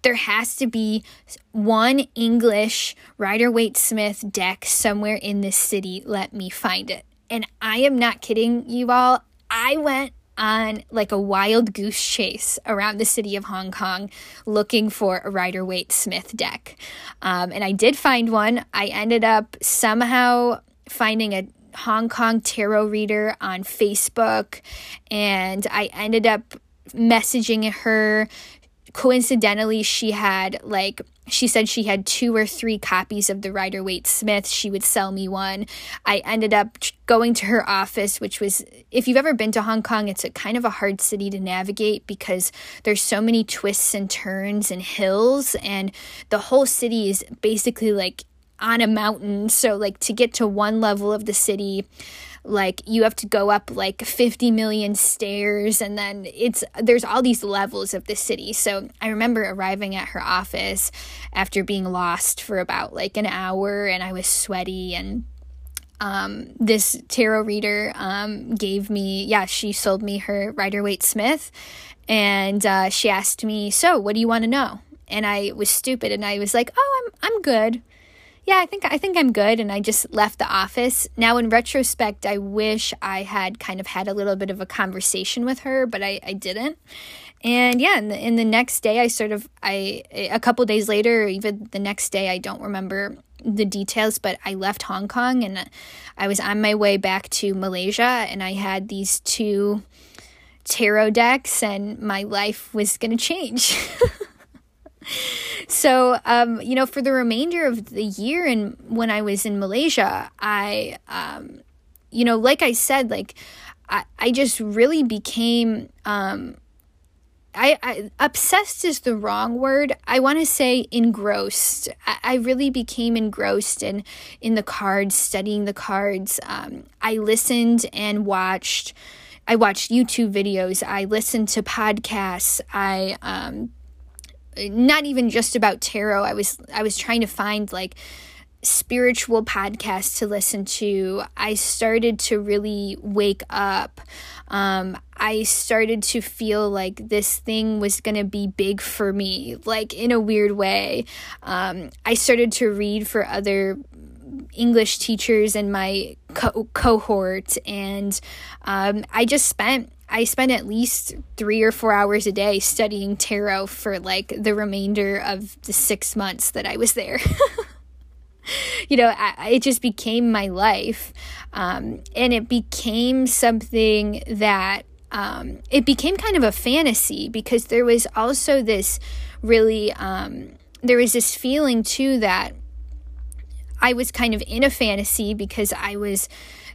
Speaker 1: There has to be one English Rider Waite Smith deck somewhere in this city. Let me find it. And I am not kidding you all. I went on like a wild goose chase around the city of Hong Kong looking for a Rider Waite Smith deck. Um, and I did find one. I ended up somehow finding a Hong Kong tarot reader on Facebook, and I ended up messaging her coincidentally she had like she said she had two or three copies of the Rider Waite Smith. She would sell me one. I ended up going to her office, which was, if you've ever been to Hong Kong, it's a kind of a hard city to navigate because there's so many twists and turns and hills, and the whole city is basically like on a mountain. So, like, to get to one level of the city, like you have to go up like 50 million stairs and then it's there's all these levels of the city. So i remember arriving at her office after being lost for about like an hour and i was sweaty and um, this tarot reader um, gave me yeah she sold me her rider waite smith and uh, she asked me so what do you want to know? And i was stupid and i was like oh i'm i'm good yeah, I think I think I'm good and I just left the office. Now in retrospect, I wish I had kind of had a little bit of a conversation with her, but I, I didn't. And yeah, in the, the next day I sort of I a couple days later, even the next day I don't remember the details, but I left Hong Kong and I was on my way back to Malaysia and I had these two tarot decks and my life was going to change. so um, you know for the remainder of the year and when i was in malaysia i um, you know like i said like i, I just really became um, I, I, obsessed is the wrong word. I want to say engrossed. I, I, really became engrossed in in the cards, studying the cards. Um, I listened and watched. I watched YouTube videos. I listened to podcasts. I um, not even just about tarot. I was I was trying to find like spiritual podcasts to listen to. I started to really wake up. Um, I started to feel like this thing was going to be big for me, like in a weird way. Um, I started to read for other English teachers in my co- cohort, and um, I just spent I spent at least three or four hours a day studying tarot for like the remainder of the six months that I was there. you know, I, it just became my life. Um, and it became something that um, it became kind of a fantasy because there was also this really, um, there was this feeling too that I was kind of in a fantasy because I was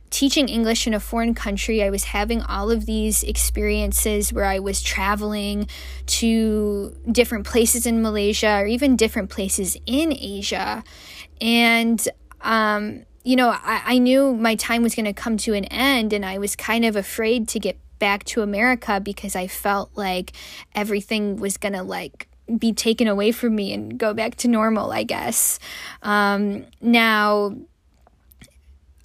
Speaker 1: teaching English in a foreign country, I was having all of these experiences where I was traveling to different places in Malaysia or even different places in Asia. And, um, you know, I, I knew my time was going to come to an end, and I was kind of afraid to get back to America because I felt like everything was going to, like, be taken away from me and go back to normal, I guess. Um, now,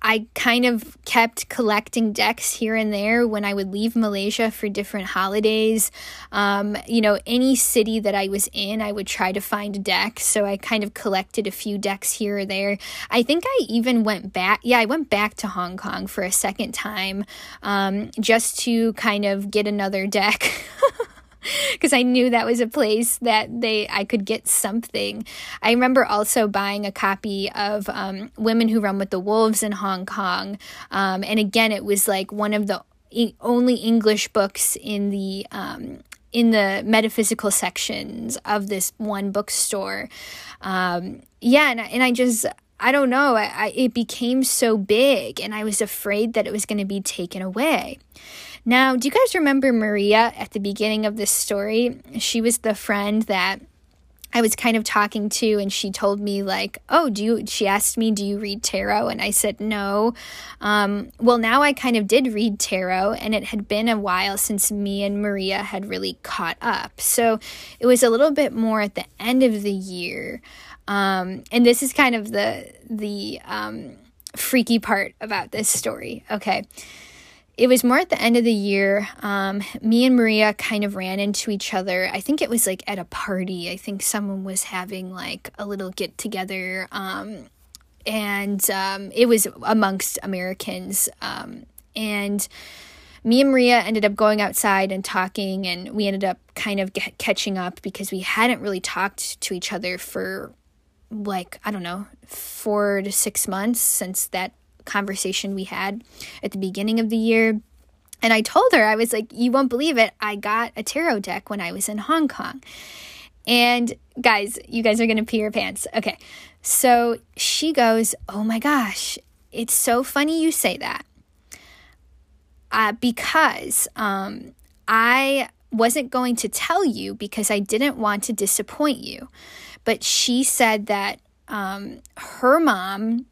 Speaker 1: I kind of kept collecting decks here and there when I would leave Malaysia for different holidays. Um, you know, any city that I was in, I would try to find a deck. So I kind of collected a few decks here or there. I think I even went back. Yeah, I went back to Hong Kong for a second time um, just to kind of get another deck. because I knew that was a place that they I could get something. I remember also buying a copy of um, Women Who Run with the Wolves in Hong Kong, um, and again, it was like one of the only English books in the um, in the metaphysical sections of this one bookstore. Um, yeah, and, and I just I don't know, I, I, it became so big and I was afraid that it was going to be taken away. Now, do you guys remember Maria at the beginning of this story? She was the friend that I was kind of talking to, and she told me, like, oh, do you, she asked me, do you read tarot? And I said, no. Um, well, now I kind of did read tarot, and it had been a while since me and Maria had really caught up. So it was a little bit more at the end of the year. Um, and this is kind of the, the, um, freaky part about this story. Okay it was more at the end of the year. Um, me and Maria kind of ran into each other. I think it was like at a party. I think someone was having like a little get together. Um, and um, it was amongst Americans. Um, and me and Maria ended up going outside and talking, and we ended up kind of get, catching up because we hadn't really talked to each other for like, I don't know, four to six months since that conversation we had at the beginning of the year. And I told her, I was like, you won't believe it. I got a tarot deck when I was in Hong Kong. And guys, you guys are going to pee your pants. Okay. So she goes, Oh my gosh, it's so funny you say that. Uh, because um, I wasn't going to tell you because I didn't want to disappoint you. But she said that um, her mom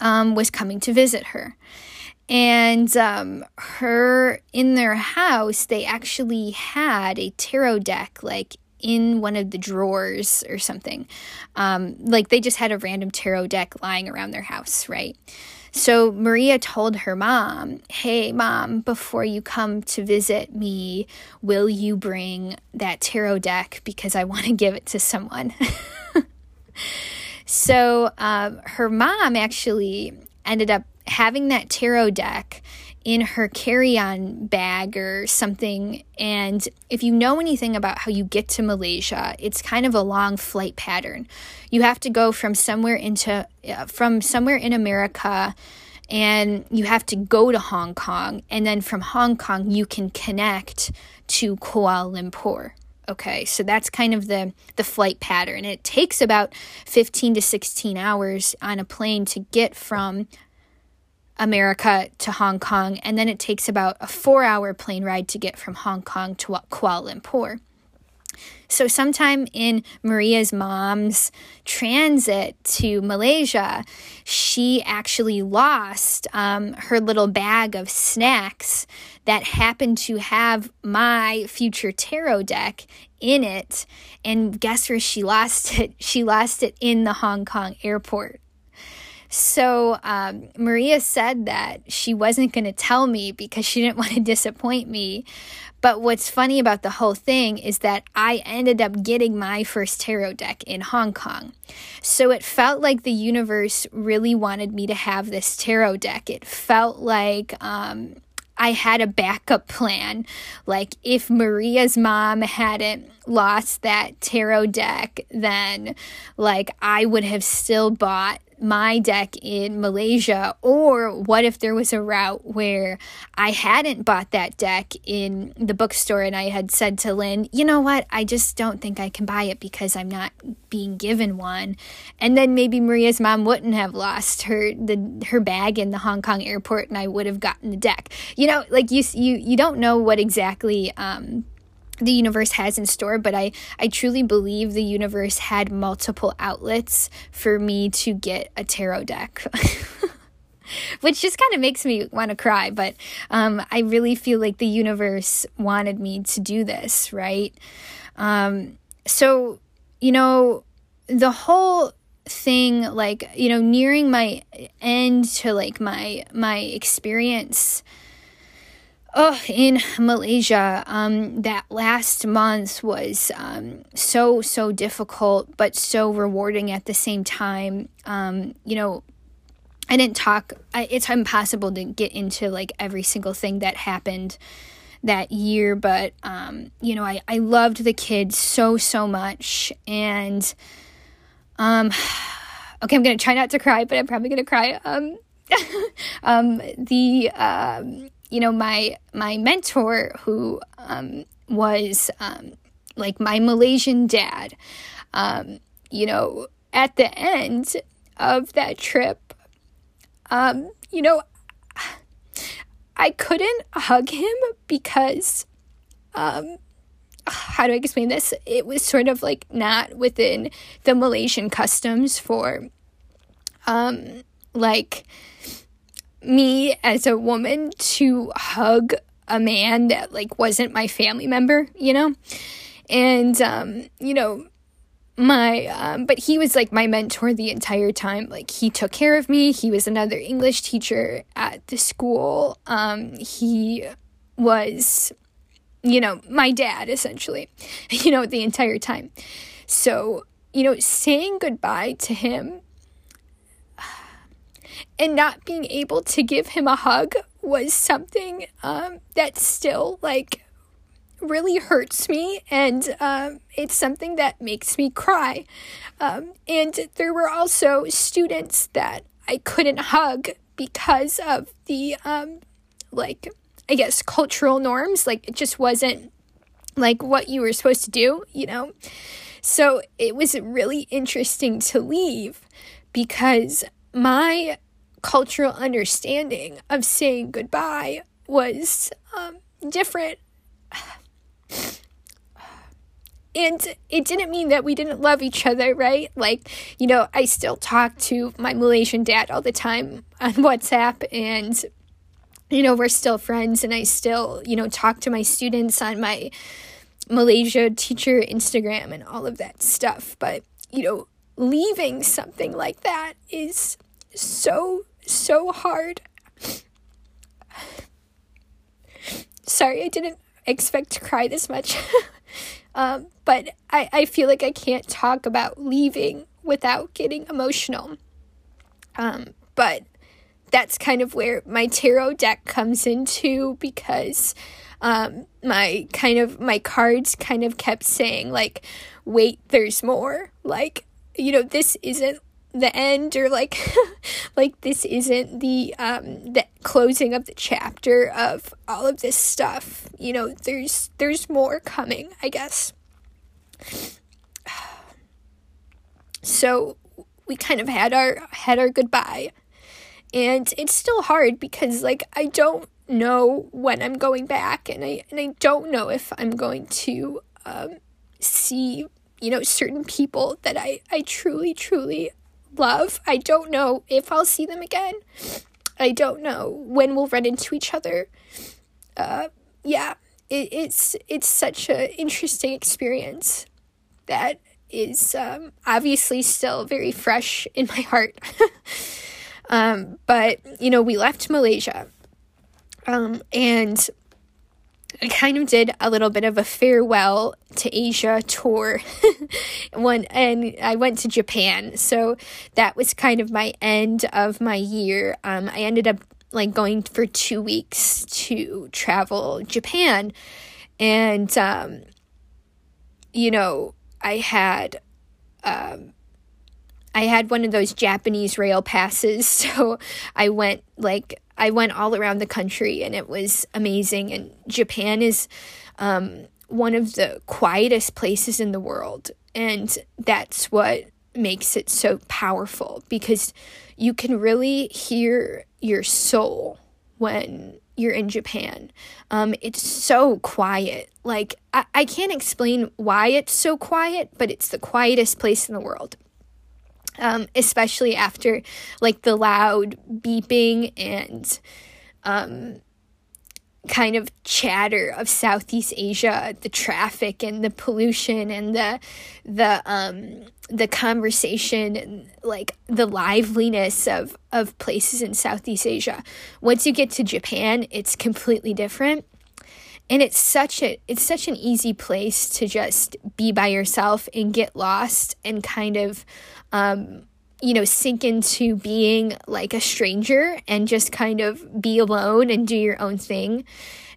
Speaker 1: um, was coming to visit her. And um, her, in their house, they actually had a tarot deck, like in one of the drawers or something. Um, like they just had a random tarot deck lying around their house, right? So Maria told her mom, Hey, mom, before you come to visit me, will you bring that tarot deck because I want to give it to someone? So um, her mom actually ended up having that tarot deck in her carry on bag or something. And if you know anything about how you get to Malaysia, it's kind of a long flight pattern. You have to go from somewhere into, uh, from somewhere in America and you have to go to Hong Kong. And then from Hong Kong, you can connect to Kuala Lumpur. Okay, so that's kind of the the flight pattern. It takes about 15 to 16 hours on a plane to get from America to Hong Kong, and then it takes about a 4-hour plane ride to get from Hong Kong to Kuala Lumpur. So, sometime in Maria's mom's transit to Malaysia, she actually lost um, her little bag of snacks that happened to have my future tarot deck in it. And guess where she lost it? She lost it in the Hong Kong airport. So um, Maria said that she wasn't going to tell me because she didn't want to disappoint me. But what's funny about the whole thing is that I ended up getting my first tarot deck in Hong Kong. So it felt like the universe really wanted me to have this tarot deck. It felt like um, I had a backup plan. Like if Maria's mom hadn't lost that tarot deck, then like I would have still bought my deck in Malaysia? Or what if there was a route where I hadn't bought that deck in the bookstore and I had said to Lynn, you know what, I just don't think I can buy it because I'm not being given one. And then maybe Maria's mom wouldn't have lost her the her bag in the Hong Kong airport and I would have gotten the deck. You know, like you you you don't know what exactly um the universe has in store but i i truly believe the universe had multiple outlets for me to get a tarot deck. Which just kind of makes me want to cry but um, i really feel like the universe wanted me to do this right? Um, so you know the whole thing like you know nearing my end to like my my experience Oh, in Malaysia, um, that last month was um, so, so difficult, but so rewarding at the same time. Um, you know, I didn't talk, I, it's impossible to get into like every single thing that happened that year, but, um, you know, I, I loved the kids so, so much. And, um, okay, I'm going to try not to cry, but I'm probably going to cry. Um, um, the, um, you know, my my mentor who um, was um, like my Malaysian dad, um, you know, at the end of that trip, um, you know, I couldn't hug him because, um, how do I explain this? It was sort of like not within the Malaysian customs for, um, like me as a woman to hug a man that like wasn't my family member, you know? And um, you know, my um, but he was like my mentor the entire time. Like he took care of me. He was another english teacher at the school. Um, he was you know my dad essentially you know the entire time. So you know saying goodbye to him and not being able to give him a hug was something um, that still like really hurts me and um, it's something that makes me cry. Um, and there were also students that I couldn't hug because of the, um, like, I guess, cultural norms. Like, it just wasn't like what you were supposed to do, you know? So it was really interesting to leave because my cultural understanding of saying goodbye was um, different and it didn't mean that we didn't love each other, right? Like, you know, I still talk to my Malaysian dad all the time on WhatsApp, and, you know, we're still friends, and I still, you know, talk to my students on my Malaysia teacher Instagram and all of that stuff. But, you know, leaving something like that is so, so hard. Sorry, I didn't expect to cry this much. um, but I, I feel like I can't talk about leaving without getting emotional. Um, but that's kind of where my tarot deck comes into because um, my kind of my cards kind of kept saying like wait there's more like you know this isn't the end or like like this isn't the um the closing of the chapter of all of this stuff. You know there's there's more coming i guess. So we kind of had our had our goodbye. And it's still hard because like i don't know when i'm going back and i and i don't know if i'm going to um see you know certain people that i i truly truly love. I don't know if I'll see them again. I don't know when we'll run into each other. Uh, yeah, it, it's it's such an interesting experience that is um, obviously still very fresh in my heart. um, but you know, we left Malaysia, um, and I kind of did a little bit of a farewell to Asia tour. One and I went to Japan. So that was kind of my end of my year. Um, I ended up like going for 2 weeks to travel Japan and um, you know, I had um, I had one of those Japanese rail passes, so I went like I went all around the country and it was amazing. And Japan is um, one of the quietest places in the world. And that's what makes it so powerful because you can really hear your soul when you're in Japan. Um, it's so quiet. Like, I, I can't explain why it's so quiet, but it's the quietest place in the world um, especially after like the loud beeping and um, kind of chatter of Southeast Asia, the traffic and the pollution and the the um, the conversation and like the liveliness of of places in Southeast Asia. Once you get to Japan, it's completely different and it's such a it's such an easy place to just be by yourself and get lost and kind of um, you know sink into being like a stranger and just kind of be alone and do your own thing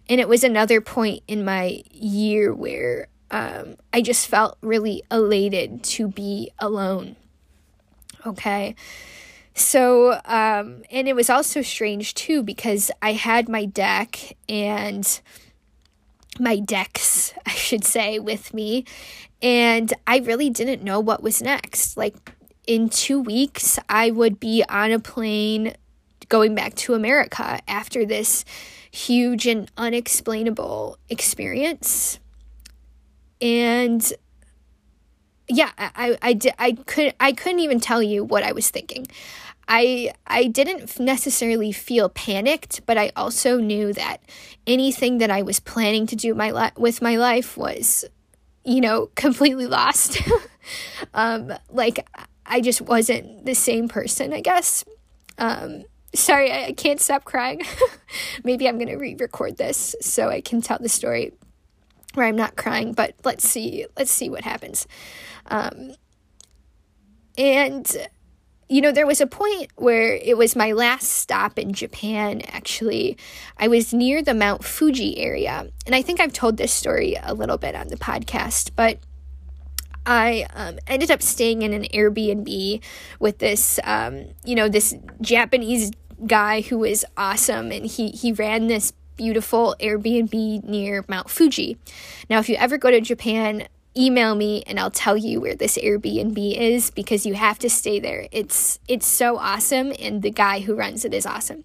Speaker 1: and it was another point in my year where um, i just felt really elated to be alone okay so, um, and it was also strange too because I had my deck and my decks, I should say, with me. And I really didn't know what was next. Like, in two weeks, I would be on a plane going back to America after this huge and unexplainable experience. And yeah, I, I, I, I could I couldn't even tell you what I was thinking. I I didn't necessarily feel panicked, but I also knew that anything that I was planning to do my li- with my life was, you know, completely lost. um, like I just wasn't the same person, I guess. Um, sorry, I, I can't stop crying. Maybe I'm gonna re-record this so I can tell the story where I'm not crying. But let's see, let's see what happens. Um, and you know, there was a point where it was my last stop in Japan, actually. I was near the Mount Fuji area. And I think I've told this story a little bit on the podcast, but I um, ended up staying in an Airbnb with this, um, you know, this Japanese guy who was awesome. And he, he ran this beautiful Airbnb near Mount Fuji. Now, if you ever go to Japan, email me and I'll tell you where this Airbnb is because you have to stay there. It's it's so awesome and the guy who runs it is awesome.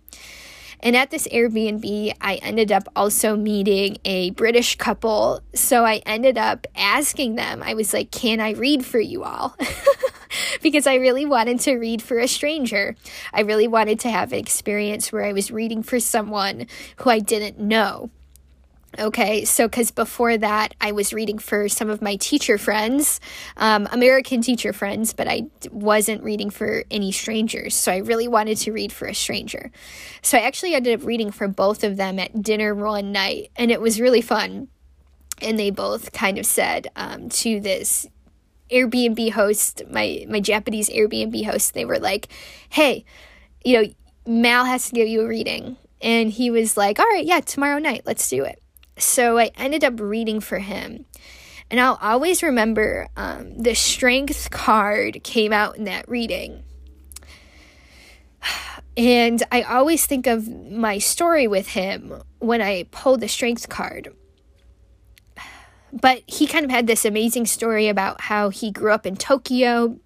Speaker 1: And at this Airbnb, I ended up also meeting a British couple. So I ended up asking them, I was like, Can I read for you all? because I really wanted to read for a stranger. I really wanted to have an experience where I was reading for someone who I didn't know. Okay, so because before that, I was reading for some of my teacher friends, um, American teacher friends, but I wasn't reading for any strangers. So I really wanted to read for a stranger. So I actually ended up reading for both of them at dinner one night, and it was really fun. And they both kind of said um, to this Airbnb host, my my Japanese Airbnb host, they were like, "Hey, you know, Mal has to give you a reading." And he was like, "All right, yeah, tomorrow night, let's do it." So I ended up reading for him. And I'll always remember um, the strength card came out in that reading. And I always think of my story with him when I pulled the strength card. But he kind of had this amazing story about how he grew up in Tokyo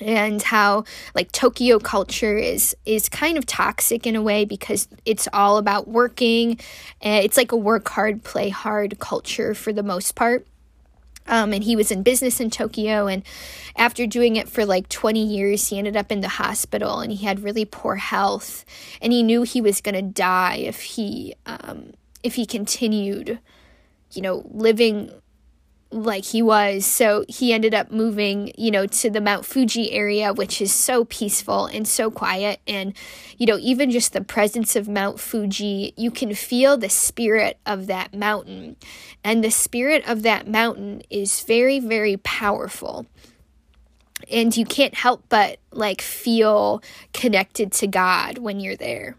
Speaker 1: and how like Tokyo culture is is kind of toxic in a way because it's all about working. And it's like a work hard play hard culture for the most part. Um, and he was in business in Tokyo and after doing it for like 20 years he ended up in the hospital and he had really poor health. And he knew he was going to die if he um, if he continued you know living like he was. So he ended up moving, you know, to the Mount Fuji area, which is so peaceful and so quiet. And, you know, even just the presence of Mount Fuji, you can feel the spirit of that mountain. And the spirit of that mountain is very, very powerful. And you can't help but like feel connected to God when you're there.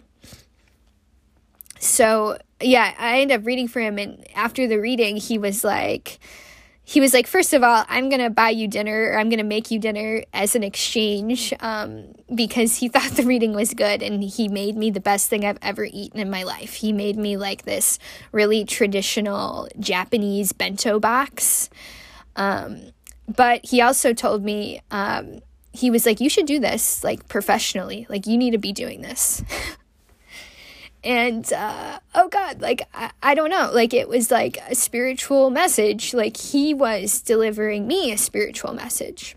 Speaker 1: So, yeah, I ended up reading for him. And after the reading, he was like, he was like, first of all, I'm to buy you dinner or I'm to make you dinner as an exchange um, because he thought the reading was good and he made me the best thing I've ever eaten in my life. He made me like this really traditional Japanese bento box. Um, but he also told me, um, he was like, you should do this like professionally. Like, you need to be doing this. and uh, oh god like I, I don't know. Like it was like a spiritual message. Like he was delivering me a spiritual message.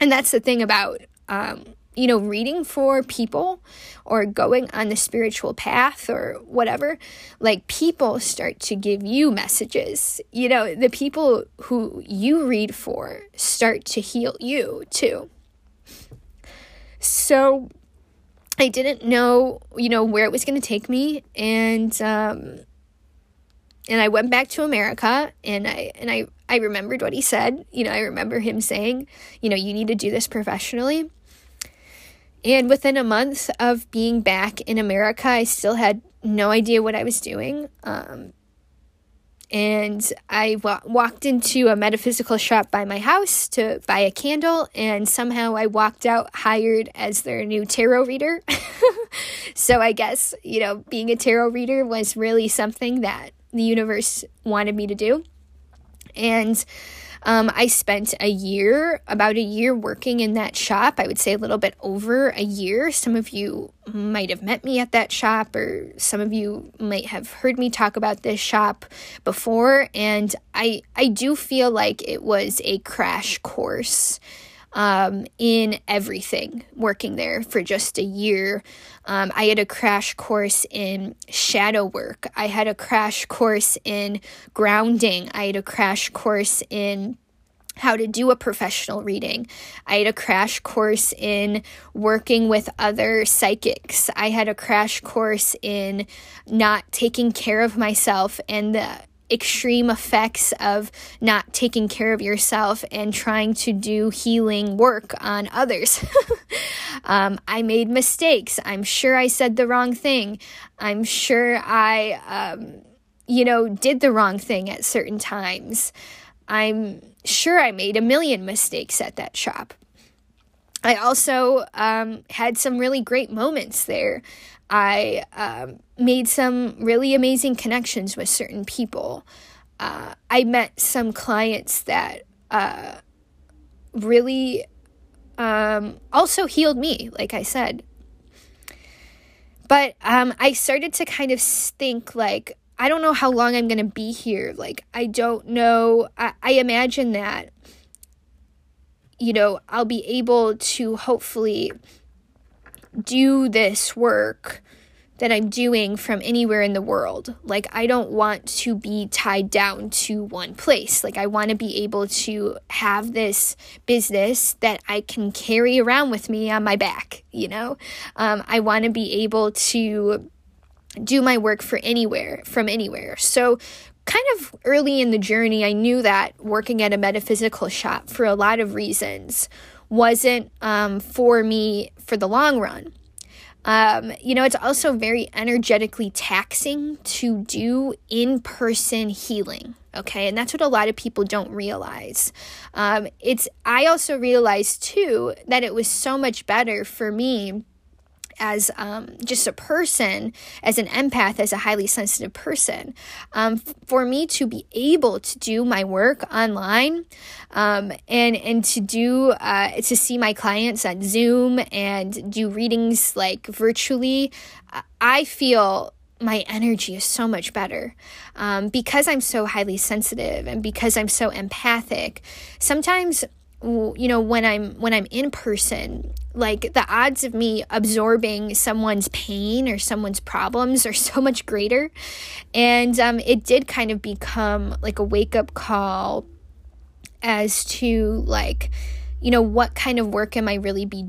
Speaker 1: And that's the thing about um, you know reading for people or going on the spiritual path or whatever like people start to give you messages. You know the people who you read for start to heal you too. So I didn't know, you know, where it was going to take me, and um, and I went back to America, and I and I I remembered what he said. You know, I remember him saying, you know, you need to do this professionally. And within a month of being back in America, I still had no idea what I was doing. Um, and I walked into a metaphysical shop by my house to buy a candle, and somehow I walked out hired as their new tarot reader. so I guess, you know, being a tarot reader was really something that the universe wanted me to do. And Um, I spent a year, about a year working in that shop. I would say a little bit over a year. Some of you might have met me at that shop, or some of you might have heard me talk about this shop before. And I, I do feel like it was a crash course um, in everything working there for just a year. Um, I had a crash course in shadow work. I had a crash course in grounding. I had a crash course in how to do a professional reading. I had a crash course in working with other psychics. I had a crash course in not taking care of myself and the extreme effects of not taking care of yourself and trying to do healing work on others. um, I made mistakes. I'm sure I said the wrong thing. I'm sure I, um, you know, did the wrong thing at certain times. I'm sure I made a million mistakes at that shop. I also um, had some really great moments there. I um, made some really amazing connections with certain people. Uh, I met some clients that uh, really um, also healed me, like I said. But um, I started to kind of think, like, I don't know how long I'm going to be here. Like, I don't know. I, I imagine that, you know, I'll be able to hopefully do this work that I'm doing from anywhere in the world. Like, I don't want to be tied down to one place. Like, I want to be able to have this business that I can carry around with me on my back, you know? Um, I want to be able to do my work for anywhere, from anywhere. So, kind of early in the journey, I knew that working at a metaphysical shop for a lot of reasons wasn't um, for me for the long run. Um, you know, it's also very energetically taxing to do in person healing. Okay, and that's what a lot of people don't realize. Um, it's I also realized too that it was so much better for me as um, just a person, as an empath, as a highly sensitive person, um, for me to be able to do my work online um, and and to do uh, to see my clients on Zoom and do readings like virtually, I feel my energy is so much better um, because I'm so highly sensitive and because I'm so empathic. Sometimes you know when i'm when i'm in person like the odds of me absorbing someone's pain or someone's problems are so much greater. And um, it did kind of become like a wake-up call as to like you know what kind of work am i really be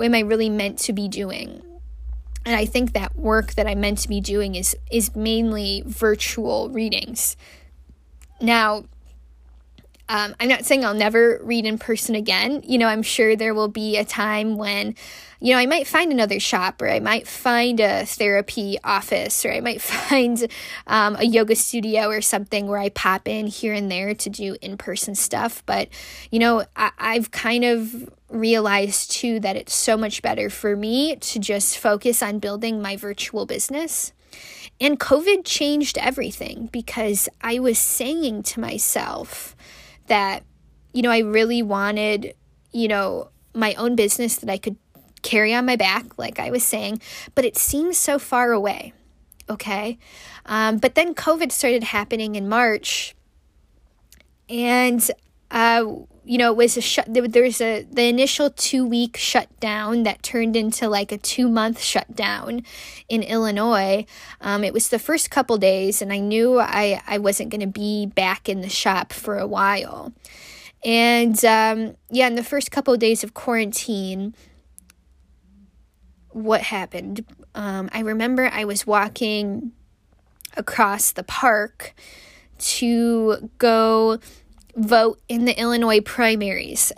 Speaker 1: am i really meant to be doing? And i think that work that i'm meant to be doing is is mainly virtual readings. Now um, I'm not saying I'll never read in person again. You know, I'm sure there will be a time when, you know, I might find another shop or I might find a therapy office or I might find um, a yoga studio or something where I pop in here and there to do in person stuff. But, you know, I- I've kind of realized too that it's so much better for me to just focus on building my virtual business. And COVID changed everything because I was saying to myself, that, you know, I really wanted, you know, my own business that I could carry on my back, like I was saying, but it seems so far away. Okay. Um, but then COVID started happening in March. And, uh, you know, it was a shut. There, was a the initial two week shutdown that turned into like a two month shutdown in Illinois. Um, it was the first couple days, and I knew I I wasn't going to be back in the shop for a while. And um, yeah, in the first couple of days of quarantine, what happened? Um, I remember I was walking across the park to go vote in the Illinois primaries.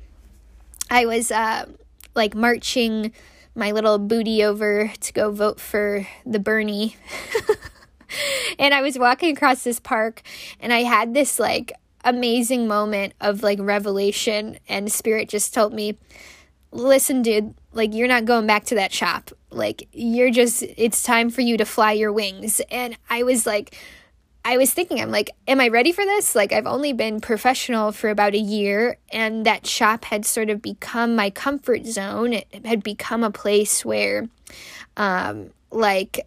Speaker 1: I was uh, like marching my little booty over to go vote for the Bernie. and I was walking across this park and I had this like amazing moment of like revelation and spirit just told me listen dude like you're not going back to that shop like you're just it's time for you to fly your wings and i was like I was thinking, I'm like, am I ready for this? Like, I've only been professional for about a year, and that shop had sort of become my comfort zone. It had become a place where, um, like,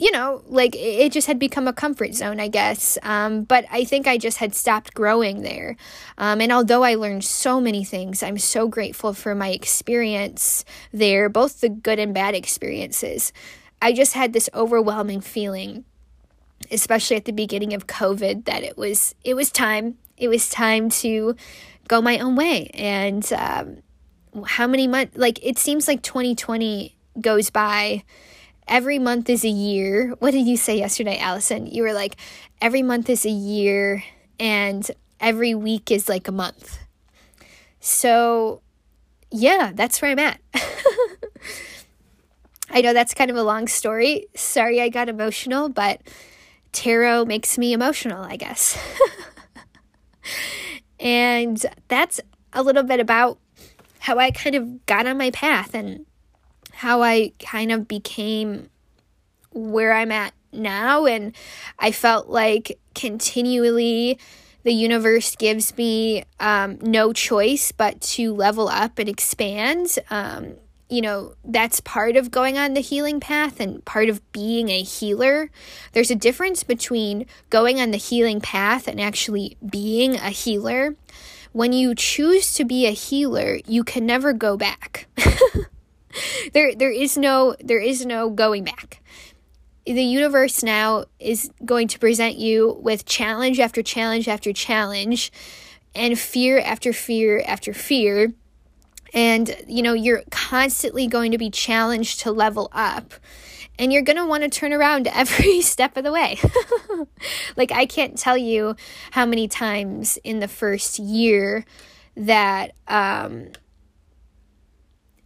Speaker 1: you know, like it just had become a comfort zone, I guess. Um, but I think I just had stopped growing there. Um, and although I learned so many things, I'm so grateful for my experience there, both the good and bad experiences. I just had this overwhelming feeling especially at the beginning of COVID, that it was it was time. It was time to go my own way. And um, how many months? Like it seems like 2020 goes by. Every month is a year. What did you say yesterday, Allison? You were like, every month is a year, and every week is like a month. So, yeah, that's where I'm at. I know that's kind of a long story. Sorry I got emotional, but tarot makes me emotional, I guess. and that's a little bit about how I kind of got on my path and how I kind of became where I'm at now. And I felt like continually the universe gives me um, no choice but to level up and expand. Um, you know, that's part of going on the healing path and part of being a healer. There's a difference between going on the healing path and actually being a healer. When you choose to be a healer, you can never go back. there there is no there is no going back. The universe now is going to present you with challenge after challenge after challenge and fear after fear after fear and you know you're constantly going to be challenged to level up and you're going to want to turn around every step of the way. like I can't tell you how many times in the first year that um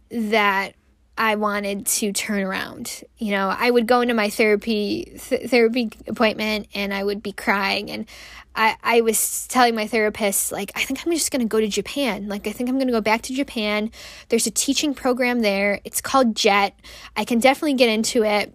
Speaker 1: that I wanted to turn around. You know, I would go into my therapy th- therapy appointment and I would be crying and I I was telling my therapist like I think I'm just going to go to Japan. Like I think I'm going to go back to Japan. There's a teaching program there. It's called JET. I can definitely get into it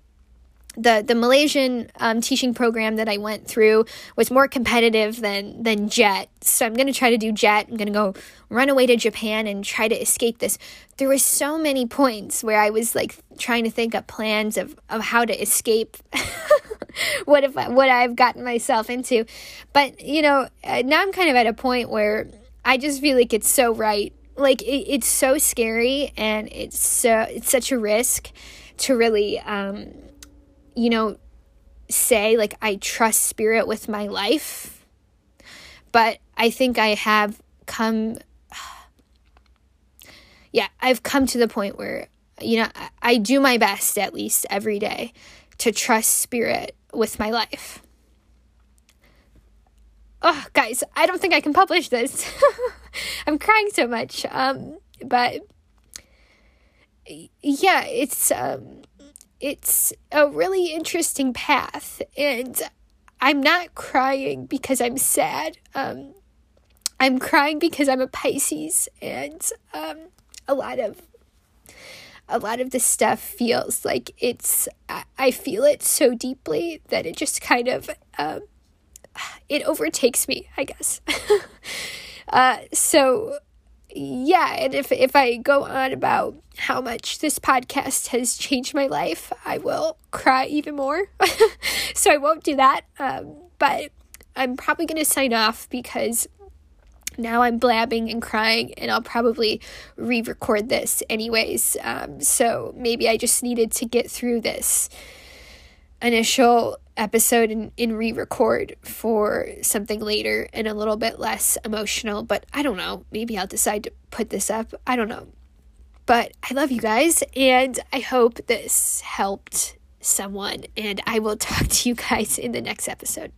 Speaker 1: the the Malaysian um, teaching program that I went through was more competitive than than JET. So I'm gonna try to do JET. I'm gonna go run away to Japan and try to escape this. There were so many points where I was like trying to think of plans of of how to escape. what if what I've gotten myself into? But you know, uh, now I'm kind of at a point where I just feel like it's so right. Like it, it's so scary and it's so it's such a risk to really um you know, say like I trust spirit with my life. But I think I have come yeah, I've come to the point where you know, I do my best at least every day to trust spirit with my life. Oh, guys, I don't think I can publish this. I'm crying so much. Um, but yeah, it's um it's a really interesting path and i'm not crying because i'm sad. Um, i'm crying because i'm a pisces and um, a lot of a lot of the stuff feels like it's I, I feel it so deeply that it just kind of um, it overtakes me i guess. Uh, so yeah, and if if I go on about how much this podcast has changed my life, I will cry even more. so I won't do that. Um, but I'm probably to sign off because now I'm blabbing and crying, and I'll probably re record this anyways. Um, so maybe I just needed to get through this initial episode and, and re record for something later and a little bit less emotional. But I don't know. Maybe I'll decide to put this up. I don't know. But I love you guys and I hope this helped someone. And I will talk to you guys in the next episode.